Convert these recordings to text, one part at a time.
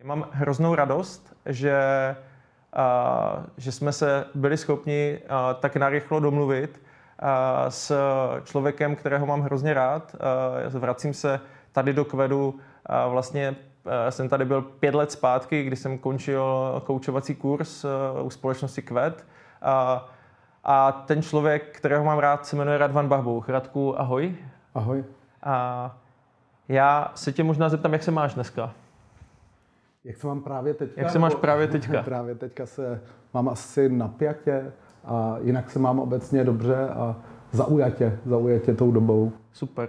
Já mám hroznou radost, že, uh, že jsme se byli schopni uh, tak narychlo domluvit uh, s člověkem, kterého mám hrozně rád. Uh, vracím se tady do Kvedu. Uh, vlastně uh, jsem tady byl pět let zpátky, kdy jsem končil koučovací kurz uh, u společnosti Kved. Uh, a ten člověk, kterého mám rád, se jmenuje Radvan Bahbouch. Radku, ahoj. Ahoj. A já se tě možná zeptám, jak se máš dneska? Jak se mám právě teďka? Jak se máš právě teďka? právě teďka se mám asi napjatě a jinak se mám obecně dobře a zaujatě, zaujatě tou dobou. Super.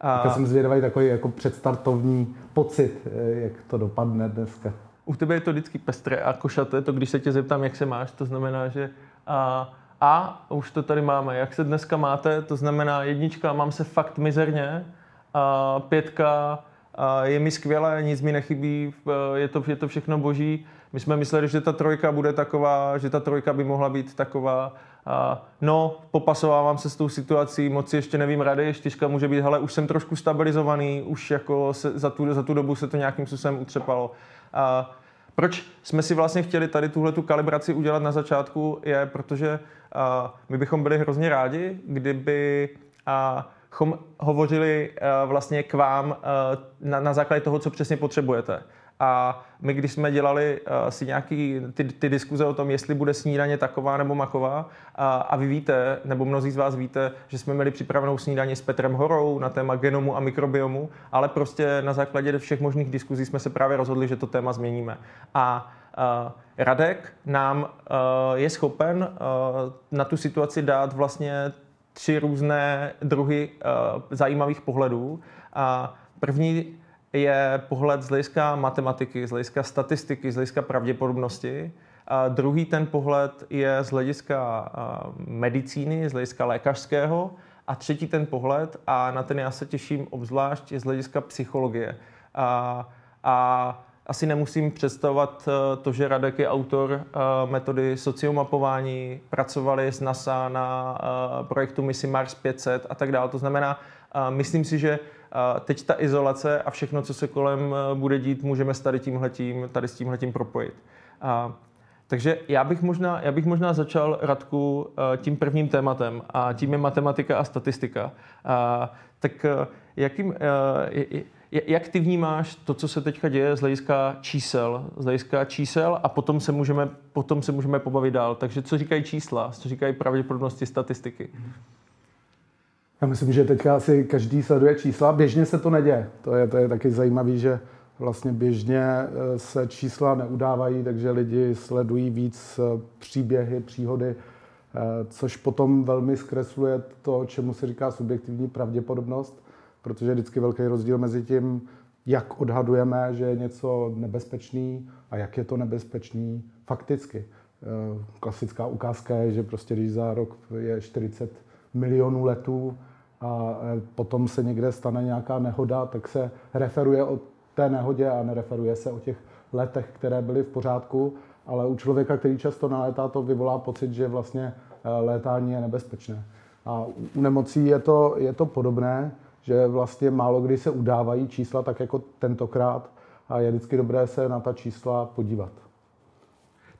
A... Já jsem zvědavý takový jako předstartovní pocit, eh, jak to dopadne dneska. U tebe je to vždycky pestré a košaté, to když se tě zeptám, jak se máš, to znamená, že a, a už to tady máme, jak se dneska máte, to znamená jednička, mám se fakt mizerně, a pětka, je mi skvělé, nic mi nechybí, je to, je to všechno boží. My jsme mysleli, že ta trojka bude taková, že ta trojka by mohla být taková. No, popasovávám se s tou situací, moc ještě nevím rady, čtyřka může být, ale už jsem trošku stabilizovaný, už jako se, za, tu, za tu dobu se to nějakým způsobem utřepalo. A proč jsme si vlastně chtěli tady tuhle tu kalibraci udělat na začátku, je, protože a, my bychom byli hrozně rádi, kdyby a, chom hovořili uh, vlastně k vám uh, na, na základě toho, co přesně potřebujete. A my, když jsme dělali uh, si nějaký ty, ty diskuze o tom, jestli bude snídaně taková nebo maková, uh, a vy víte, nebo mnozí z vás víte, že jsme měli připravenou snídaně s Petrem Horou na téma genomu a mikrobiomu, ale prostě na základě všech možných diskuzí jsme se právě rozhodli, že to téma změníme. A Uh, Radek nám je schopen na tu situaci dát vlastně tři různé druhy uh, zajímavých pohledů. A první je pohled z hlediska matematiky, z hlediska statistiky, z hlediska pravděpodobnosti. A druhý ten pohled je z hlediska uh, medicíny, z hlediska lékařského. A třetí ten pohled, a na ten já se těším obzvlášť, je z hlediska psychologie. A, a asi nemusím představovat eh, to, že Radek je autor eh, metody sociomapování, pracovali s NASA na eh, projektu misi Mars 500 a tak dále. To znamená, myslím si, že teď ta izolace a všechno, co se kolem bude dít, můžeme s tady tímhletím, tady s tímhletím propojit. Takže já bych možná, já bych možná začal, Radku, tím prvním tématem a tím je matematika a statistika. Tak jakým, jak ty vnímáš to, co se teďka děje z hlediska čísel, z hlediska čísel a potom se můžeme, potom se můžeme pobavit dál. Takže co říkají čísla, co říkají pravděpodobnosti statistiky? Já myslím, že teďka asi každý sleduje čísla. Běžně se to neděje. To je, to je taky zajímavé, že vlastně běžně eh, se čísla neudávají, takže lidi sledují víc eh, příběhy, příhody, eh, což potom velmi zkresluje to, čemu se říká subjektivní pravděpodobnost protože je vždycky velký rozdíl mezi tím, jak odhadujeme, že je něco nebezpečný a jak je to nebezpečný fakticky. Eh, klasická ukázka je, že prostě když za rok je 40 milionů letů a eh, potom se někde stane nějaká nehoda, tak se referuje o té nehodě a nereferuje se o těch letech, které byly v pořádku, ale u člověka, který často nalétá, to vyvolá pocit, že vlastně eh, létání je nebezpečné. A u nemocí je to, je to podobné že vlastně málo kdy se udávají čísla tak jako tentokrát a je vždycky dobré se na ta čísla podívat.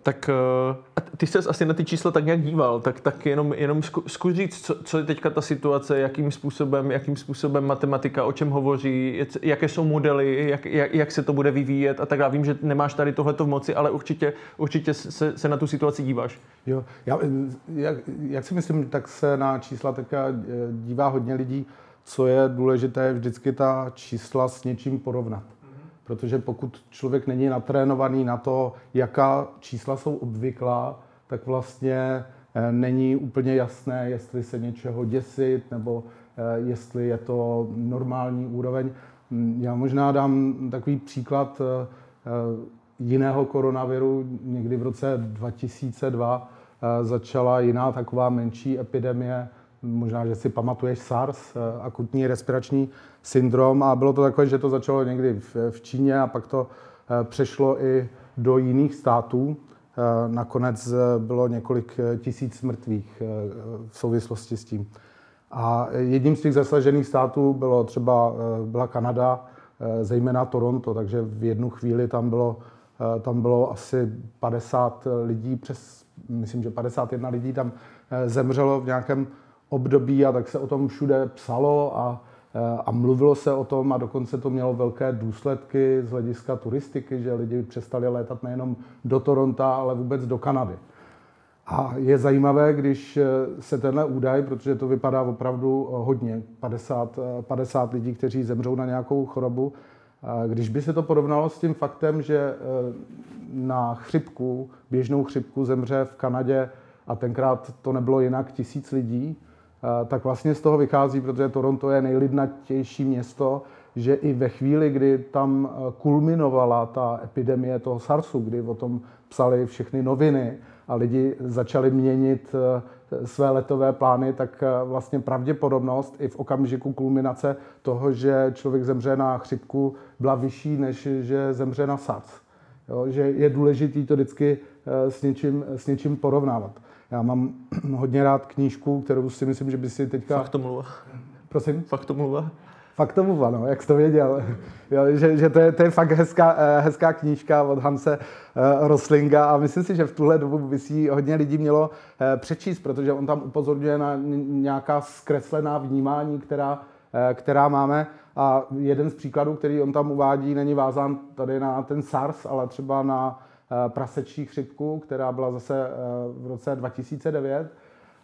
Tak uh, ty jsi asi na ty čísla tak nějak díval, tak, tak jenom, jenom zkus říct, co, co je teďka ta situace, jakým způsobem, jakým způsobem matematika, o čem hovoří, jaké jsou modely, jak, jak, jak se to bude vyvíjet a tak dále. Vím, že nemáš tady tohleto v moci, ale určitě, určitě se, se na tu situaci díváš. Jo, já, jak, jak si myslím, tak se na čísla teďka eh, dívá hodně lidí co je důležité, je vždycky ta čísla s něčím porovnat. Protože pokud člověk není natrénovaný na to, jaká čísla jsou obvyklá, tak vlastně eh, není úplně jasné, jestli se něčeho děsit, nebo eh, jestli je to normální úroveň. Hm, já možná dám takový příklad eh, jiného koronaviru. Někdy v roce 2002 začala jiná taková menší epidemie Možná, že si pamatuješ SARS, eh, akutní respirační syndrom a bylo to takové, že to začalo někdy v, v Číně a pak to eh, přešlo i do jiných států. Eh, nakonec bylo několik tisíc mrtvých v souvislosti s tím. A jedním z těch zasažených států bylo třeba byla Kanada, zejména Toronto, takže v jednu chvíli tam bylo tam bylo asi 50 lidí, přes, myslím, že 51 lidí tam zemřelo v nějakém období a tak se o tom všude psalo a, a mluvilo se o tom a dokonce to mělo velké důsledky z hlediska turistiky, že lidi přestali létat nejenom do Toronta, ale vůbec do Kanady. A je zajímavé, když eh, se tenhle údaj, protože to vypadá opravdu hodně, 50, 50 eh, lidí, kteří zemřou na nějakou chorobu, když by se to porovnalo s tím faktem, že na chřipku, běžnou chřipku zemře v Kanadě a tenkrát to nebylo jinak tisíc lidí, tak vlastně z toho vychází, protože Toronto je nejlidnatější město, že i ve chvíli, kdy tam kulminovala ta epidemie toho SARSu, kdy o tom psali všechny noviny, a lidi začali měnit eh, své letové plány, tak eh, vlastně pravděpodobnost i v okamžiku kulminace toho, že člověk zemře na chřipku, byla vyšší, než že zemře na SARS. Jo, že je důležité to vždycky eh, s něčím, s něčím porovnávat. Já mám hodně rád knížku, kterou si myslím, že by si teďka... Fakt to mluva. Prosím? Fakt to mluva. Fakt to mluva, no, jak jsi to věděl. Jo, že, že to, je, to je fakt hezká, eh, hezká knížka od Hanse uh, Roslinga a myslím si, že v tuhle dobu by si hodně lidí mělo uh, přečíst, protože on tam upozorňuje na nějaká zkreslená vnímání, která, která máme. A jeden z příkladů, který on tam uvádí, není vázán tady na ten SARS, ale třeba na prasečí chřipku, která byla zase v roce 2009.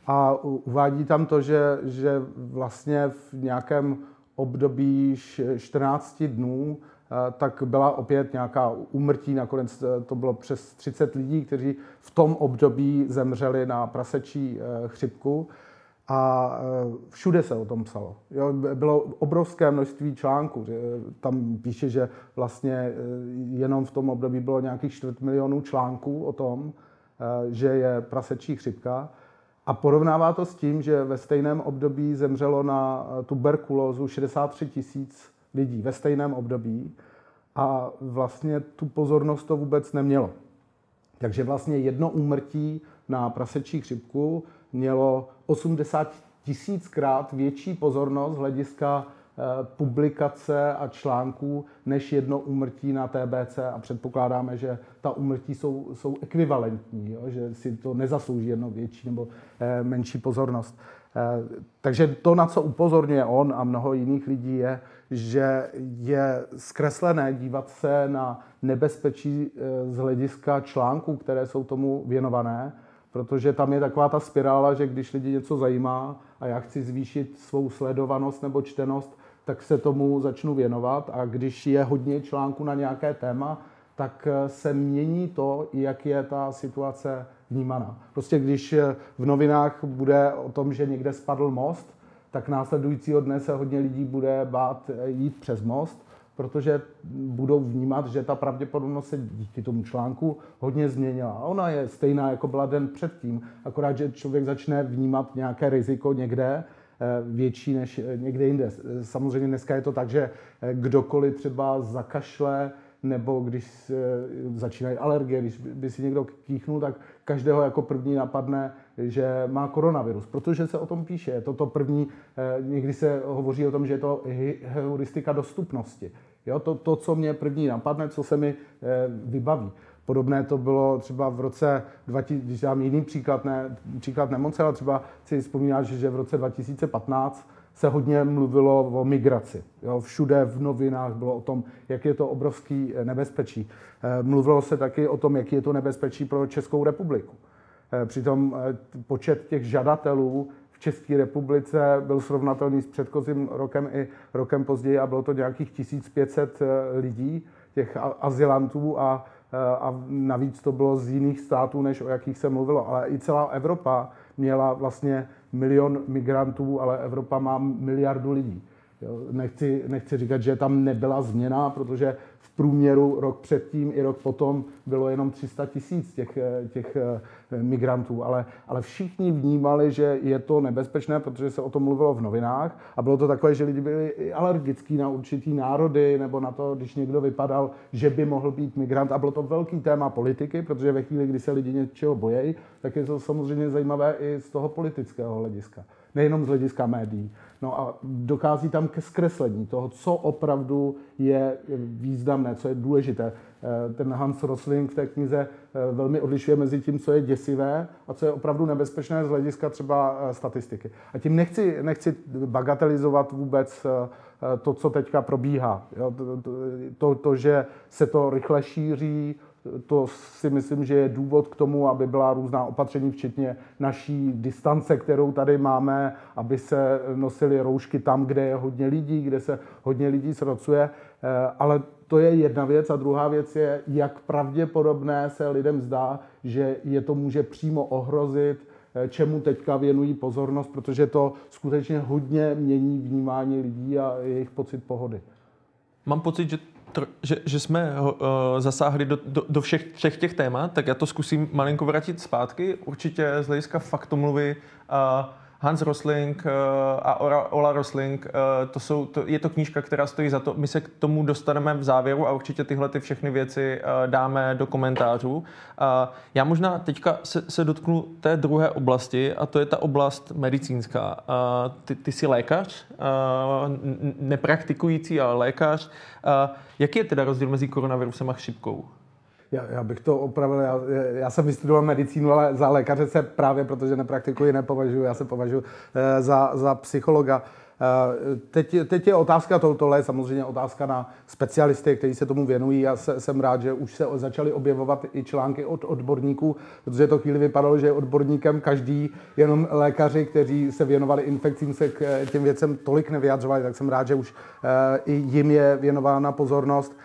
A uvádí tam to, že, že vlastně v nějakém období 14 dnů, eh, tak byla opět nějaká úmrtí, nakonec eh, to bylo přes 30 lidí, kteří v tom období zemřeli na prasečí eh, chřipku a všude se o tom psalo. Jo, bylo obrovské množství článků. Tam píše, že vlastně jenom v tom období bylo nějakých čtvrt milionů článků o tom, že je prasečí chřipka. A porovnává to s tím, že ve stejném období zemřelo na tuberkulózu 63 tisíc lidí ve stejném období a vlastně tu pozornost to vůbec nemělo. Takže vlastně jedno úmrtí na prasečí chřipku mělo 80 tisíckrát větší pozornost hlediska Eh, publikace a článků než jedno umrtí na TBC a předpokládáme, že ta umrtí jsou, jsou ekvivalentní, jo? že si to nezaslouží jedno větší nebo eh, menší pozornost. Eh, takže to, na co upozorňuje on a mnoho jiných lidí, je, že je zkreslené dívat se na nebezpečí z hlediska článků, které jsou tomu věnované, protože tam je taková ta spirála, že když lidi něco zajímá a já chci zvýšit svou sledovanost nebo čtenost, tak se tomu začnu věnovat a když je hodně článků na nějaké téma, tak eh, se mění to, jak je ta situace vnímaná. Prostě když eh, v novinách bude o tom, že někde spadl most, tak následujícího dne se hodně lidí bude bát eh, jít přes most, protože budou vnímat, že ta pravděpodobnost se díky tomu článku hodně změnila. A ona je stejná, jako byla den předtím, akorát, že člověk začne vnímat nějaké riziko někde Eh, větší než eh, někde jinde. Samozřejmě dneska je to tak, že eh, kdokoliv třeba zakašle, nebo když začínají alergie, když by si někdo kýchnul, tak každého jako první napadne, že má koronavirus, protože se o tom píše. Je to to první, někdy se hovoří o tom, že je to heuristika dostupnosti. Jo, to, to, co mě první napadne, co se mi vybaví. Podobné to bylo třeba v roce, 2000, když dám jiný příklad, ne, příklad nemoci, ale třeba si vzpomínáš, že v roce 2015 se hodně mluvilo o migraci. Jo, všude v novinách bylo o tom, jak je to obrovský eh, nebezpečí. Eh, mluvilo se taky o tom, jaký je to nebezpečí pro Českou republiku. Eh, přitom počet těch žadatelů v České republice byl srovnatelný s předchozím rokem i rokem později a bylo to nějakých 1500 lidí, těch azylantů a Eh, a navíc to bylo z jiných států, než o jakých se mluvilo. Ale i celá Evropa měla vlastně milion migrantů, ale Evropa má miliardu lidí. Nechci, nechci říkat, že tam nebyla změna, protože průměru rok předtím i rok potom bylo jenom 300 tisíc těch, eh, těch eh, migrantů, ale, ale všichni vnímali, že je to nebezpečné, protože se o tom mluvilo v novinách. A bylo to takové, že lidi byli alergickí na určitý národy nebo na to, když někdo vypadal, že by mohl být migrant. A bylo to velký téma politiky, protože ve chvíli, kdy se lidi něčeho bojejí, tak je to samozřejmě zajímavé i z toho politického hlediska. Nejenom z hlediska médií. No a dokází tam ke zkreslení toho, co opravdu je významné, co je důležité. ten Hans Rosling v té knize velmi odlišuje mezi tím, co je děsivé a co je opravdu nebezpečné z hlediska třeba statistiky. A tím nechci, nechci bagatelizovat vůbec to, co teďka probíhá. To, to, to, že se to rychle šíří, to si myslím, že je důvod k tomu, aby byla různá opatření, včetně naší distance, kterou tady máme, aby se nosily roušky tam, kde je hodně lidí, kde se hodně lidí srocuje. Eh, ale to je jedna věc. A druhá věc je, jak pravděpodobné se lidem zdá, že je to může přímo ohrozit, eh, čemu teďka věnují pozornost, protože to skutečně hodně mění vnímání lidí a jejich pocit pohody. Mám pocit, že že, že jsme uh, zasáhli do, do, do všech, všech těch témat, tak já to zkusím malinko vrátit zpátky. Určitě z hlediska faktomluvy uh, Hans Rosling uh, a Ola Rosling, uh, to jsou, to, je to knížka, která stojí za to. My se k tomu dostaneme v závěru a určitě tyhle ty všechny věci uh, dáme do komentářů. Já možná teďka se, se dotknu té druhé oblasti a to je ta oblast medicínská. Ty, ty jsi lékař, nepraktikující, ale lékař. Jaký je teda rozdíl mezi koronavirusem a chřipkou? Já, já bych to opravil, já, já jsem vystudoval medicínu, ale za lékaře se právě, protože nepraktikuji, nepovažuji, já se považuji eh, za, za psychologa. Eh, teď, teď je otázka, to, tohle je samozřejmě otázka na specialisty, kteří se tomu věnují. Já se, jsem rád, že už se začaly objevovat i články od odborníků, protože to chvíli vypadalo, že je odborníkem každý, jenom lékaři, kteří se věnovali infekcím, se k těm věcem tolik nevyjadřovali, tak jsem rád, že už eh, i jim je věnována pozornost.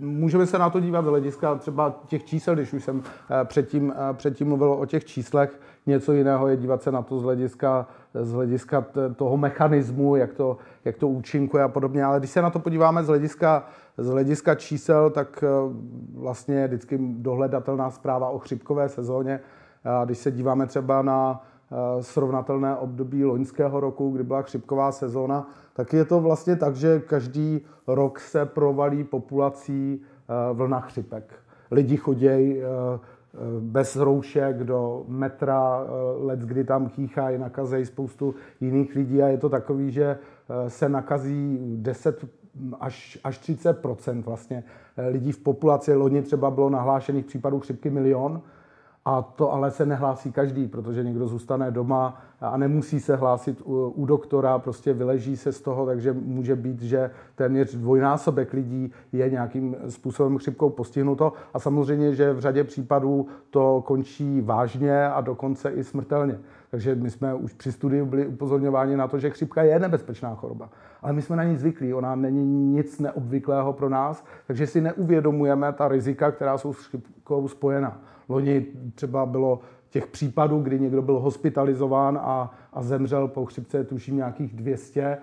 Můžeme se na to dívat z hlediska třeba těch čísel, když už jsem eh, předtím, eh, předtím mluvil o těch číslech. Něco jiného je dívat se na to z hlediska, z hlediska toho mechanismu, jak to, jak to účinkuje a podobně. Ale když se na to podíváme z hlediska, z hlediska čísel, tak eh, vlastně je vždycky dohledatelná zpráva o chřipkové sezóně. A když se díváme třeba na srovnatelné období loňského roku, kdy byla chřipková sezóna, tak je to vlastně tak, že každý rok se provalí populací eh, vlna chřipek. Lidi chodějí eh, eh, bez roušek do metra, let, kdy tam chýchají, nakazejí spoustu jiných lidí a je to takový, že se nakazí 10 až, až 30% vlastně lidí v populaci. Loni třeba bylo nahlášených případů chřipky milion, a to ale se nehlásí každý, protože někdo zůstane doma a nemusí se hlásit u, u doktora, prostě vyleží se z toho, takže může být, že téměř dvojnásobek lidí je nějakým způsobem chřipkou postihnuto. A samozřejmě, že v řadě případů to končí vážně a dokonce i smrtelně. Takže my jsme už při studiu byli upozorňováni na to, že chřipka je nebezpečná choroba. Ale my jsme na ní zvyklí, ona není nic neobvyklého pro nás, takže si neuvědomujeme ta rizika, která jsou s chřipkou spojena. Loni třeba bylo těch případů, kdy někdo byl hospitalizován a, a zemřel po chřipce, tuším nějakých 200, eh,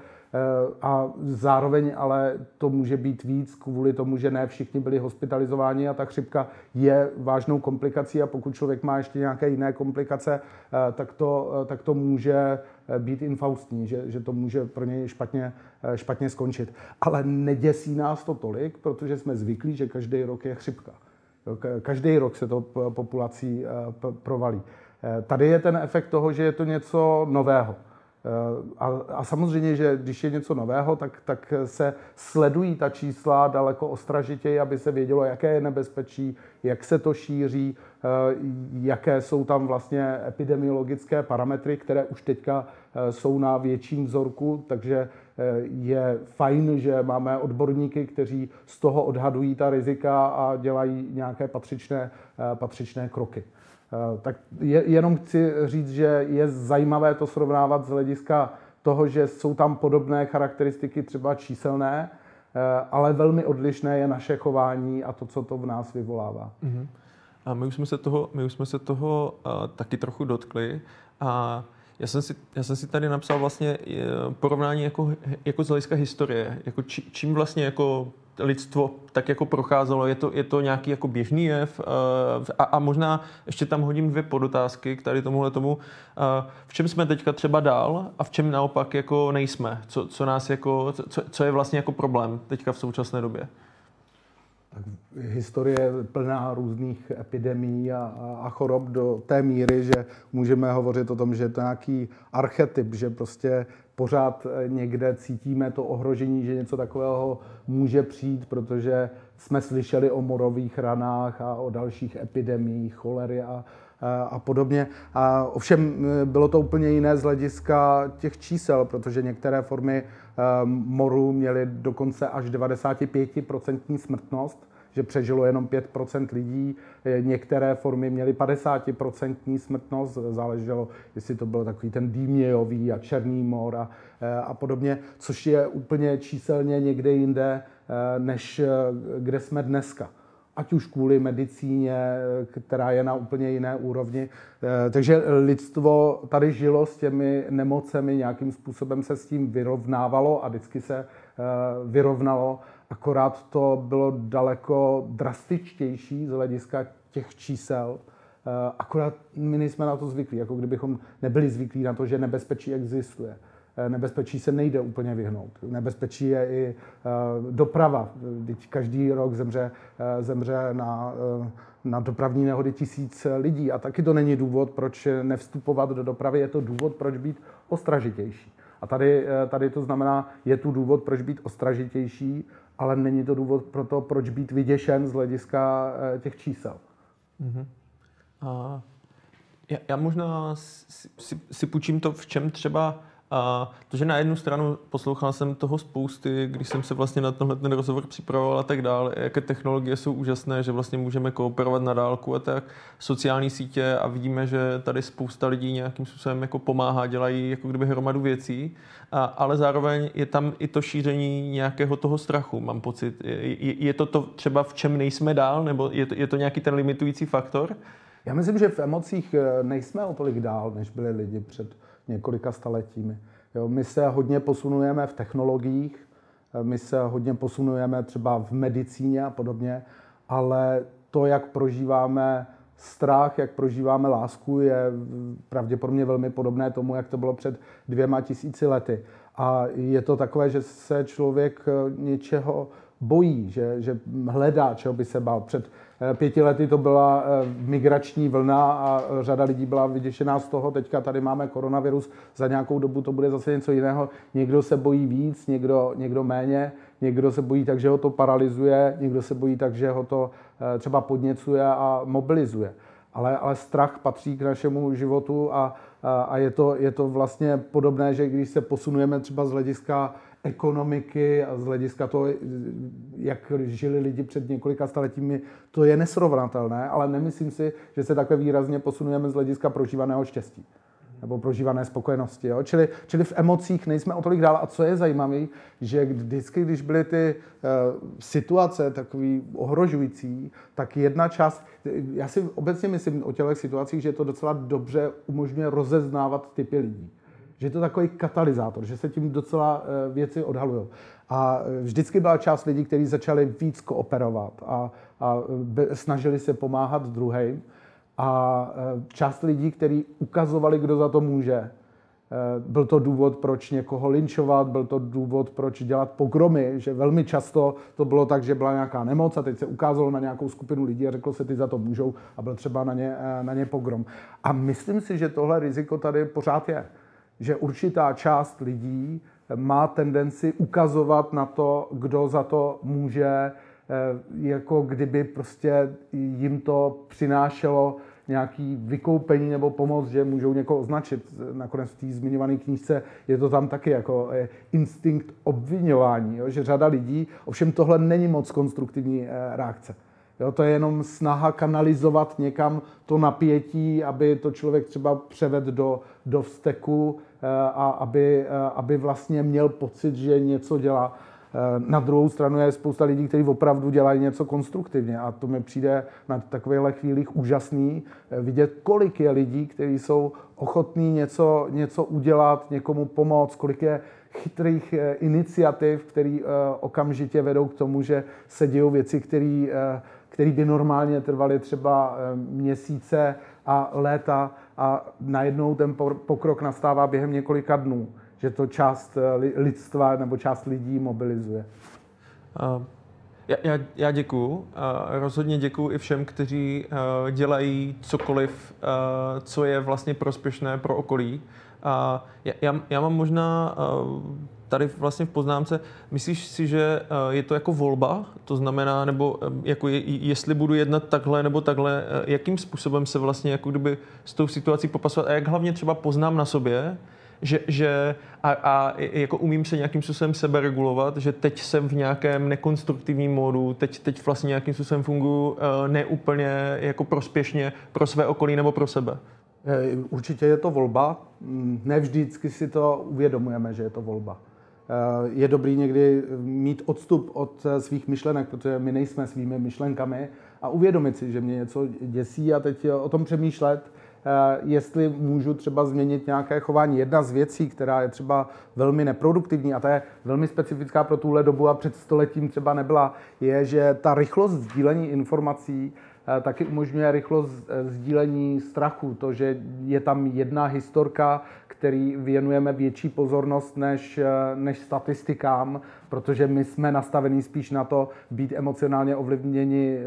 a zároveň ale to může být víc kvůli tomu, že ne všichni byli hospitalizováni a ta chřipka je vážnou komplikací a pokud člověk má ještě nějaké jiné komplikace, eh, tak to, eh, tak to může být infaustní, že, že to může pro něj špatně, špatně skončit. Ale neděsí nás to tolik, protože jsme zvyklí, že každý rok je chřipka. Každý rok se to populací eh, provalí. Eh, tady je ten efekt toho, že je to něco nového. Eh, a, a samozřejmě, že když je něco nového, tak, tak se sledují ta čísla daleko ostražitěji, aby se vědělo, jaké je nebezpečí, jak se to šíří, jaké jsou tam vlastně epidemiologické parametry, které už teďka jsou na větším vzorku, takže je fajn, že máme odborníky, kteří z toho odhadují ta rizika a dělají nějaké patřičné, patřičné kroky. Tak je, jenom chci říct, že je zajímavé to srovnávat z hlediska toho, že jsou tam podobné charakteristiky třeba číselné, ale velmi odlišné je naše chování a to, co to v nás vyvolává. Mm-hmm. A my už jsme se toho, my už jsme se toho uh, taky trochu dotkli. A já jsem si, já jsem si tady napsal vlastně eh, porovnání jako, jako z hlediska historie. Jako či, čím vlastně jako lidstvo tak jako procházelo, je to, je to nějaký jako běžný jev eh, a, a možná ještě tam hodím dvě podotázky k tady tomuhle tomu. Eh, v čem jsme teďka třeba dál a v čem naopak jako nejsme? Co, co nás jako, co, co je vlastně jako problém teďka v současné době? Tak historie plná různých epidemí a, a chorob do té míry, že můžeme hovořit o tom, že je to nějaký archetyp, že prostě pořád někde cítíme to ohrožení, že něco takového může přijít, protože jsme slyšeli o morových ranách a o dalších epidemiích, cholery a, a podobně. A ovšem bylo to úplně jiné z hlediska těch čísel, protože některé formy moru měly dokonce až 95% smrtnost, že přežilo jenom 5% lidí. Některé formy měly 50% smrtnost, záleželo, jestli to byl takový ten dýmějový a černý mor a, a podobně, což je úplně číselně někde jinde, než kde jsme dneska ať už kvůli medicíně, která je na úplně jiné úrovni. Takže lidstvo tady žilo s těmi nemocemi, nějakým způsobem se s tím vyrovnávalo a vždycky se vyrovnalo akorát to bylo daleko drastičtější z hlediska těch čísel. Eh, akorát my nejsme na to zvyklí, jako kdybychom nebyli zvyklí na to, že nebezpečí existuje. Eh, nebezpečí se nejde úplně vyhnout. Nebezpečí je i eh, doprava. Teď každý rok zemře, zemře na, na dopravní nehody tisíc lidí a taky to není důvod, proč nevstupovat do dopravy, je to důvod, proč být ostražitější. A tady, tady to znamená, je tu důvod, proč být ostražitější ale není to důvod pro to, proč být vyděšen z hlediska eh, těch čísel. Mm-hmm. A já, já možná si, si, si půjčím to, v čem třeba a to, že na jednu stranu poslouchal jsem toho spousty, když jsem se vlastně na tenhle ten rozhovor připravoval a tak dále, jaké technologie jsou úžasné, že vlastně můžeme kooperovat na dálku a tak, sociální sítě a vidíme, že tady spousta lidí nějakým způsobem jako pomáhá, dělají jako kdyby hromadu věcí, a, ale zároveň je tam i to šíření nějakého toho strachu, mám pocit. Je, je to to třeba v čem nejsme dál, nebo je to, je to nějaký ten limitující faktor? Já myslím, že v emocích eh, nejsme o tolik dál, než byli lidi před několika staletími. Jo, my se hodně posunujeme v technologiích, eh, my se hodně posunujeme třeba v medicíně a podobně, ale to, jak prožíváme strach, jak prožíváme lásku, je pravděpodobně velmi podobné tomu, jak to bylo před dvěma tisíci lety. A je to takové, že se člověk eh, něčeho bojí, že, že hledá, čeho by se bál. Před pěti lety to byla eh, migrační vlna a řada lidí byla vyděšená z toho. Teďka tady máme koronavirus, za nějakou dobu to bude zase něco jiného. Někdo se bojí víc, někdo, někdo méně, někdo se bojí tak, že ho to paralyzuje, někdo se bojí tak, že ho to eh, třeba podněcuje a mobilizuje. Ale, ale strach patří k našemu životu a, a, a je, to, je to vlastně podobné, že když se posunujeme třeba z hlediska ekonomiky a z hlediska toho, jak žili lidi před několika staletími, to je nesrovnatelné, ale nemyslím si, že se takhle výrazně posunujeme z hlediska prožívaného štěstí nebo prožívané spokojenosti. Jo? Čili, čili v emocích nejsme o tolik dál. A co je zajímavé, že vždycky, když byly ty uh, situace takový ohrožující, tak jedna část, já si obecně myslím o těchto situacích, že to docela dobře umožňuje rozeznávat typy lidí že je to takový katalyzátor, že se tím docela eh, věci odhalují. A eh, vždycky byla část lidí, kteří začali víc kooperovat a, a snažili se pomáhat druhým. A eh, část lidí, kteří ukazovali, kdo za to může. Byl to důvod, proč někoho linčovat, byl to důvod, proč dělat pogromy, že velmi často to bylo tak, že byla nějaká nemoc a teď se ukázalo na nějakou skupinu lidí a řeklo se, ty za to můžou a byl třeba na ně, na ně pogrom. A myslím si, že tohle riziko tady pořád je že určitá část lidí má tendenci ukazovat na to, kdo za to může, eh, jako kdyby prostě jim to přinášelo nějaký vykoupení nebo pomoc, že můžou někoho označit. Nakonec v té zmiňované knížce je to tam taky jako eh, instinkt obvinování, jo? že řada lidí, ovšem tohle není moc konstruktivní eh, reakce. Jo, to je jenom snaha kanalizovat někam to napětí, aby to člověk třeba převedl do, do vzteku eh, a aby, eh, aby vlastně měl pocit, že něco dělá. Eh, na druhou stranu je spousta lidí, kteří opravdu dělají něco konstruktivně a to mi přijde na takovýchhle chvílích úžasný vidět, kolik je lidí, kteří jsou ochotní něco, něco udělat, někomu pomoct, kolik je chytrých iniciativ, které okamžitě vedou k tomu, že se dějou věci, které které by normálně trvaly třeba eh, měsíce a léta a najednou ten pokrok nastává během několika dnů, že to část eh, lidstva nebo část lidí mobilizuje. Já, já, já děkuju. Rozhodně děkuju i všem, kteří dělají cokoliv, co je vlastně prospěšné pro okolí. Já, já mám možná tady vlastně v poznámce, myslíš si, že je to jako volba? To znamená, nebo jako je, jestli budu jednat takhle nebo takhle, jakým způsobem se vlastně jako kdyby s tou situací popasovat a jak hlavně třeba poznám na sobě, že, že a, a jako umím se nějakým způsobem sebe regulovat, že teď jsem v nějakém nekonstruktivním módu, teď, teď vlastně nějakým způsobem funguji neúplně jako prospěšně pro své okolí nebo pro sebe. Eh, určitě je to volba. Mm, ne vždycky si to uvědomujeme, že je to volba. Eh, je dobrý někdy mít odstup od svých myšlenek, protože my nejsme svými myšlenkami a uvědomit si, že mě něco děsí a teď o tom přemýšlet Eh, jestli můžu třeba změnit nějaké chování. Jedna z věcí, která je třeba velmi neproduktivní a ta je velmi specifická pro tuhle dobu a před stoletím třeba nebyla, je, že ta rychlost sdílení informací eh, taky umožňuje rychlost eh, sdílení strachu. To, že je tam jedna historka, který věnujeme větší pozornost než, než statistikám, protože my jsme nastavení spíš na to být emocionálně ovlivněni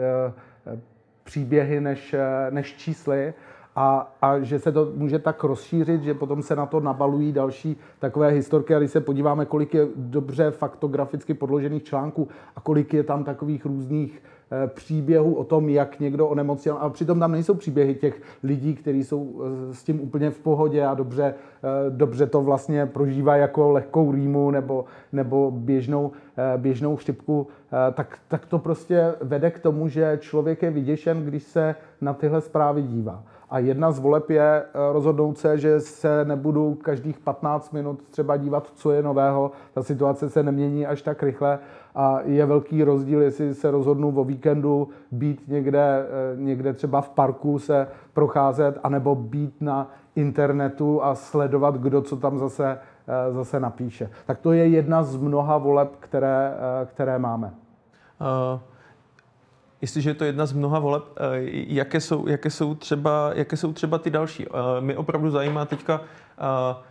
příběhy než, než čísly a, a že se to může tak rozšířit, že potom se na to nabalují další takové historky. A když se podíváme, kolik je dobře faktograficky podložených článků a kolik je tam takových různých eh, příběhů o tom, jak někdo onemocněl. A přitom tam nejsou příběhy těch lidí, kteří jsou eh, s tím úplně v pohodě a dobře, eh, dobře to vlastně prožívá jako lehkou rýmu nebo, nebo běžnou, běžnou chřipku. Tak, tak to prostě vede k tomu, že člověk je vyděšen, když se na tyhle zprávy dívá. A jedna z voleb je eh, rozhodnout se, že se nebudu každých 15 minut třeba dívat, co je nového. Ta situace se nemění až tak rychle a je velký rozdíl, jestli se rozhodnu o víkendu být někde, eh, někde třeba v parku se procházet, anebo být na internetu a sledovat, kdo co tam zase, eh, zase napíše. Tak to je jedna z mnoha voleb, které, které máme. Uh jestliže je to jedna z mnoha voleb, eh, jaké jsou, jaké jsou, třeba, jaké jsou třeba ty další. Eh, mě opravdu zajímá teďka, eh,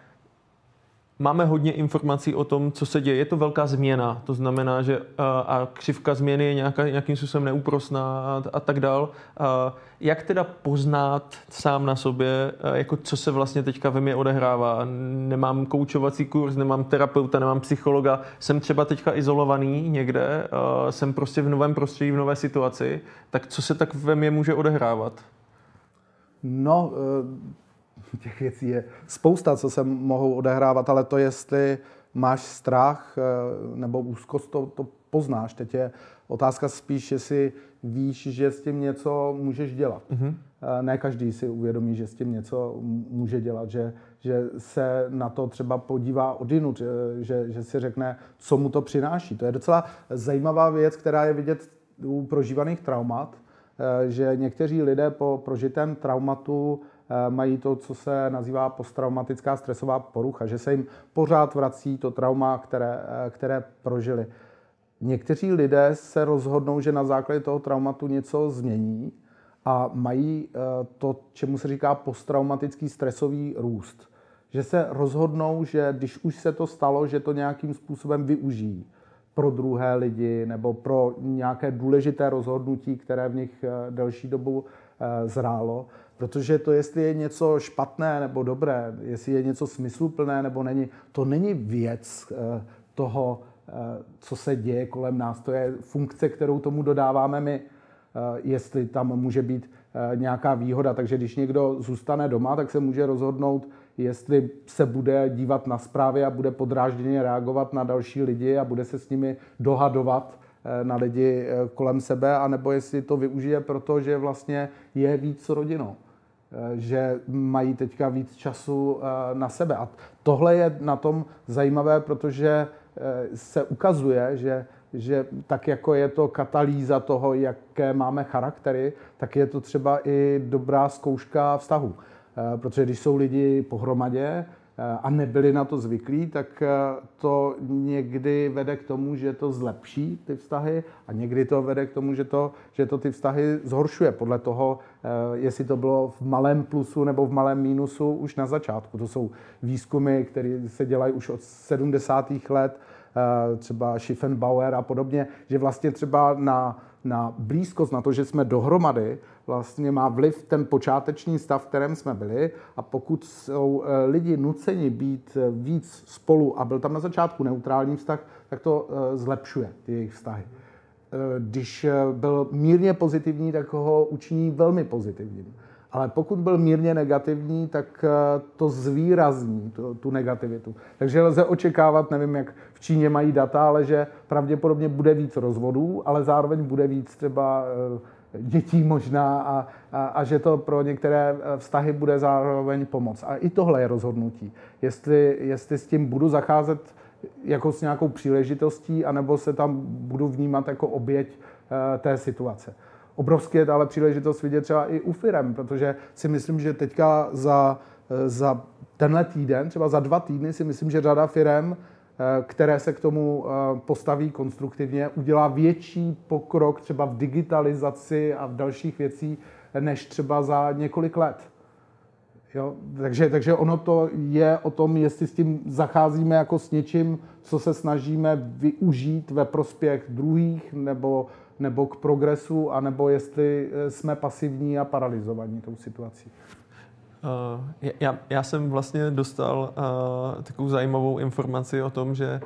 máme hodně informací o tom, co se děje. Je to velká změna, to znamená, že a křivka změny je nějaká, nějakým způsobem neúprosná a, a tak dál. A jak teda poznat sám na sobě, jako co se vlastně teďka ve mně odehrává? Nemám koučovací kurz, nemám terapeuta, nemám psychologa, jsem třeba teďka izolovaný někde, jsem prostě v novém prostředí, v nové situaci, tak co se tak ve mně může odehrávat? No, těch věcí je spousta, co se mohou odehrávat, ale to, jestli máš strach eh, nebo úzkost, to, to poznáš. Teď je otázka spíš, jestli víš, že s tím něco můžeš dělat. Mm-hmm. Ne každý si uvědomí, že s tím něco může dělat, že, že se na to třeba podívá odinut, že, že si řekne, co mu to přináší. To je docela zajímavá věc, která je vidět u prožívaných traumat, eh, že někteří lidé po prožitém traumatu Eh, mají to, co se nazývá posttraumatická stresová porucha, že se jim pořád vrací to trauma, které, eh, které prožili. Někteří lidé se rozhodnou, že na základě toho traumatu něco změní a mají eh, to, čemu se říká posttraumatický stresový růst. Že se rozhodnou, že když už se to stalo, že to nějakým způsobem využijí pro druhé lidi nebo pro nějaké důležité rozhodnutí, které v nich delší dobu zrálo. Protože to, jestli je něco špatné nebo dobré, jestli je něco smysluplné nebo není, to není věc eh, toho, eh, co se děje kolem nás. To je funkce, kterou tomu dodáváme my, eh, jestli tam může být nějaká výhoda. Takže když někdo zůstane doma, tak se může rozhodnout, jestli se bude dívat na zprávy a bude podrážděně reagovat na další lidi a bude se s nimi dohadovat na lidi kolem sebe, anebo jestli to využije proto, že vlastně je víc rodinou. Eh, že mají teďka víc času eh, na sebe. A tohle je na tom zajímavé, protože eh, se ukazuje, že, že tak jako je to katalýza toho, jaké máme charaktery, tak je to třeba i dobrá zkouška vztahu. Protože když jsou lidi pohromadě, a nebyli na to zvyklí, tak eh, to někdy vede k tomu, že to zlepší ty vztahy a někdy to vede k tomu, že to, že to ty vztahy zhoršuje podle toho, eh, jestli to bylo v malém plusu nebo v malém mínusu už na začátku. To jsou výzkumy, které se dělají už od 70. let třeba Schiffenbauer a podobně, že vlastně třeba na, na blízkost, na to, že jsme dohromady, vlastně má vliv ten počáteční stav, v kterém jsme byli a pokud jsou lidi nuceni být víc spolu a byl tam na začátku neutrální vztah, tak to zlepšuje ty jejich vztahy. Když byl mírně pozitivní, tak ho učiní velmi pozitivním. Ale pokud byl mírně negativní, tak eh, to zvýrazní tu, tu negativitu. Takže lze očekávat, nevím, jak v Číně mají data, ale že pravděpodobně bude víc rozvodů, ale zároveň bude víc třeba eh, dětí možná a, a, a že to pro některé eh, vztahy bude zároveň pomoc. A i tohle je rozhodnutí. Jestli, jestli s tím budu zacházet jako s nějakou příležitostí, anebo se tam budu vnímat jako oběť té situace obrovské je ale příležitost vidět třeba i u firem, protože si myslím, že teďka za, za tenhle týden, třeba za dva týdny si myslím, že řada firem, eh, které se k tomu eh, postaví konstruktivně, udělá větší pokrok třeba v digitalizaci a v dalších věcí, než třeba za několik let. Jo? Takže, takže ono to je o tom, jestli s tím zacházíme jako s něčím, co se snažíme využít ve prospěch druhých, nebo nebo k progresu, anebo jestli eh, jsme pasivní a paralizovaní tou situací. Uh, já, já jsem vlastně dostal uh, takovou zajímavou informaci o tom, že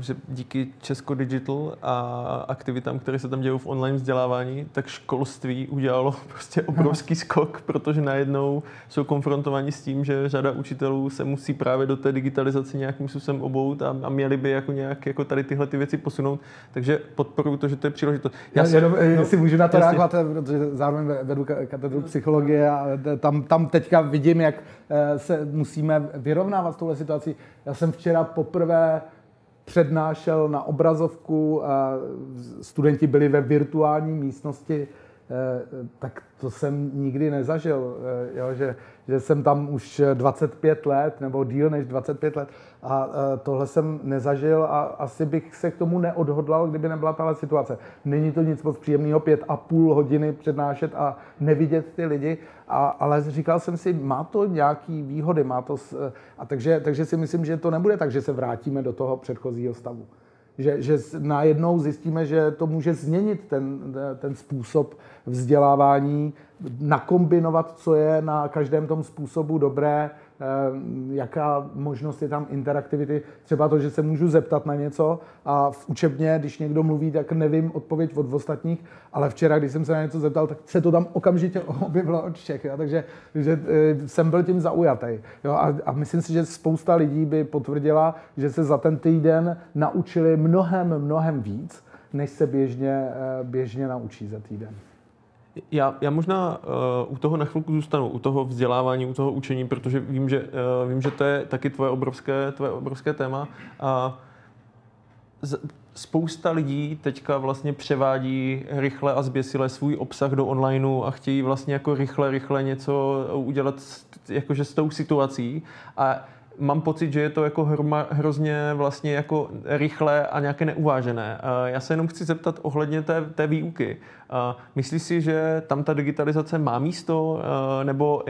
že díky Česko Digital a aktivitám, které se tam dějí v online vzdělávání, tak školství udělalo prostě obrovský skok, protože najednou jsou konfrontovaní s tím, že řada učitelů se musí právě do té digitalizace nějakým způsobem obout a, a měli by jako nějak jako tady tyhle ty věci posunout. Takže podporuji to, že to je příležitost. Já, já jsem, jenom, no, jestli můžu na to jasně. reagovat, protože zároveň vedu katedru psychologie a tam, tam teďka vidím, jak eh, se musíme vyrovnávat s touhle situací. Já jsem včera poprvé přednášel na obrazovku studenti byli ve virtuální místnosti, tak to jsem nikdy nezažil, eh, jo, že, že jsem tam už 25 let nebo díl než 25 let. A eh, tohle jsem nezažil a asi bych se k tomu neodhodlal, kdyby nebyla tahle situace. Není to nic moc příjemného, pět a půl hodiny přednášet a nevidět ty lidi, a, ale říkal jsem si, má to nějaký výhody, má to, a takže, takže si myslím, že to nebude tak, že se vrátíme do toho předchozího stavu že, že najednou zjistíme, že to může změnit ten, ten způsob vzdělávání, nakombinovat, co je na každém tom způsobu dobré, jaká možnost je tam interaktivity. Třeba to, že se můžu zeptat na něco a v učebně, když někdo mluví, tak nevím odpověď od ostatních, ale včera, když jsem se na něco zeptal, tak se to tam okamžitě objevilo od všech. Jo? Takže že, eh, jsem byl tím zaujatý. Jo? A, a myslím si, že spousta lidí by potvrdila, že se za ten týden naučili mnohem, mnohem víc, než se běžně, eh, běžně naučí za týden. Já, já možná uh, u toho na chvilku zůstanu, u toho vzdělávání, u toho učení, protože vím, že, uh, vím, že to je taky tvoje obrovské, tvoje obrovské téma. A z, spousta lidí teďka vlastně převádí rychle a zběsile svůj obsah do onlineu a chtějí vlastně jako rychle, rychle něco udělat jakože s tou situací. A mám pocit, že je to jako hroma, hrozně vlastně jako rychlé a nějaké neuvážené. Já se jenom chci zeptat ohledně té, té výuky. Myslíš si, že tam ta digitalizace má místo, nebo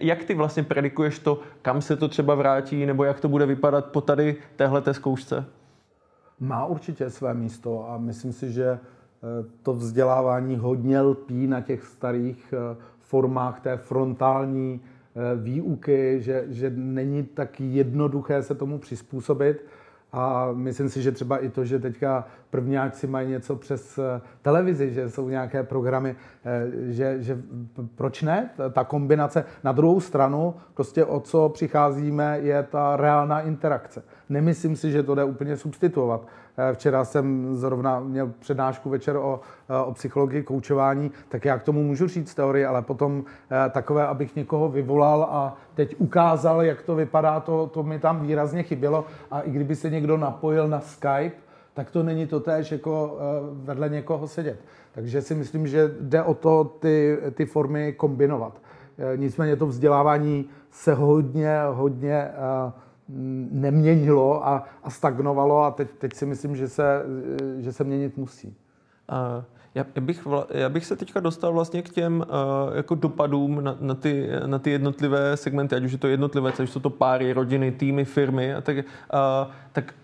jak ty vlastně predikuješ to, kam se to třeba vrátí, nebo jak to bude vypadat po tady téhle zkoušce? Má určitě své místo a myslím si, že to vzdělávání hodně lpí na těch starých formách té frontální Eh, výuky, že, že není tak jednoduché se tomu přizpůsobit. A myslím si, že třeba i to, že teďka prvňáci mají něco přes eh, televizi, že jsou nějaké programy, eh, že, že proč ne? Ta kombinace. Na druhou stranu, prostě o co přicházíme, je ta reálná interakce. Nemyslím si, že to jde úplně substituovat. Eh, včera jsem zrovna měl přednášku večer o, o psychologii koučování, tak já k tomu můžu říct teorii, ale potom takové, abych někoho vyvolal a teď ukázal, jak to vypadá, to, to mi tam výrazně chybělo. A i kdyby se někdo napojil na Skype, tak to není to též jako eh, vedle někoho sedět. Takže si myslím, že jde o to ty, ty formy kombinovat. Eh, nicméně to vzdělávání se hodně, hodně eh, neměnilo a, a stagnovalo a teď, teď si myslím, že se, že se měnit musí. Uh. Já, bych, já bych se teďka dostal vlastně k těm uh, jako dopadům na, na, ty, na ty jednotlivé segmenty, ať už je to jednotlivé, ať jsou to páry, rodiny, týmy, firmy. A tak, uh, tak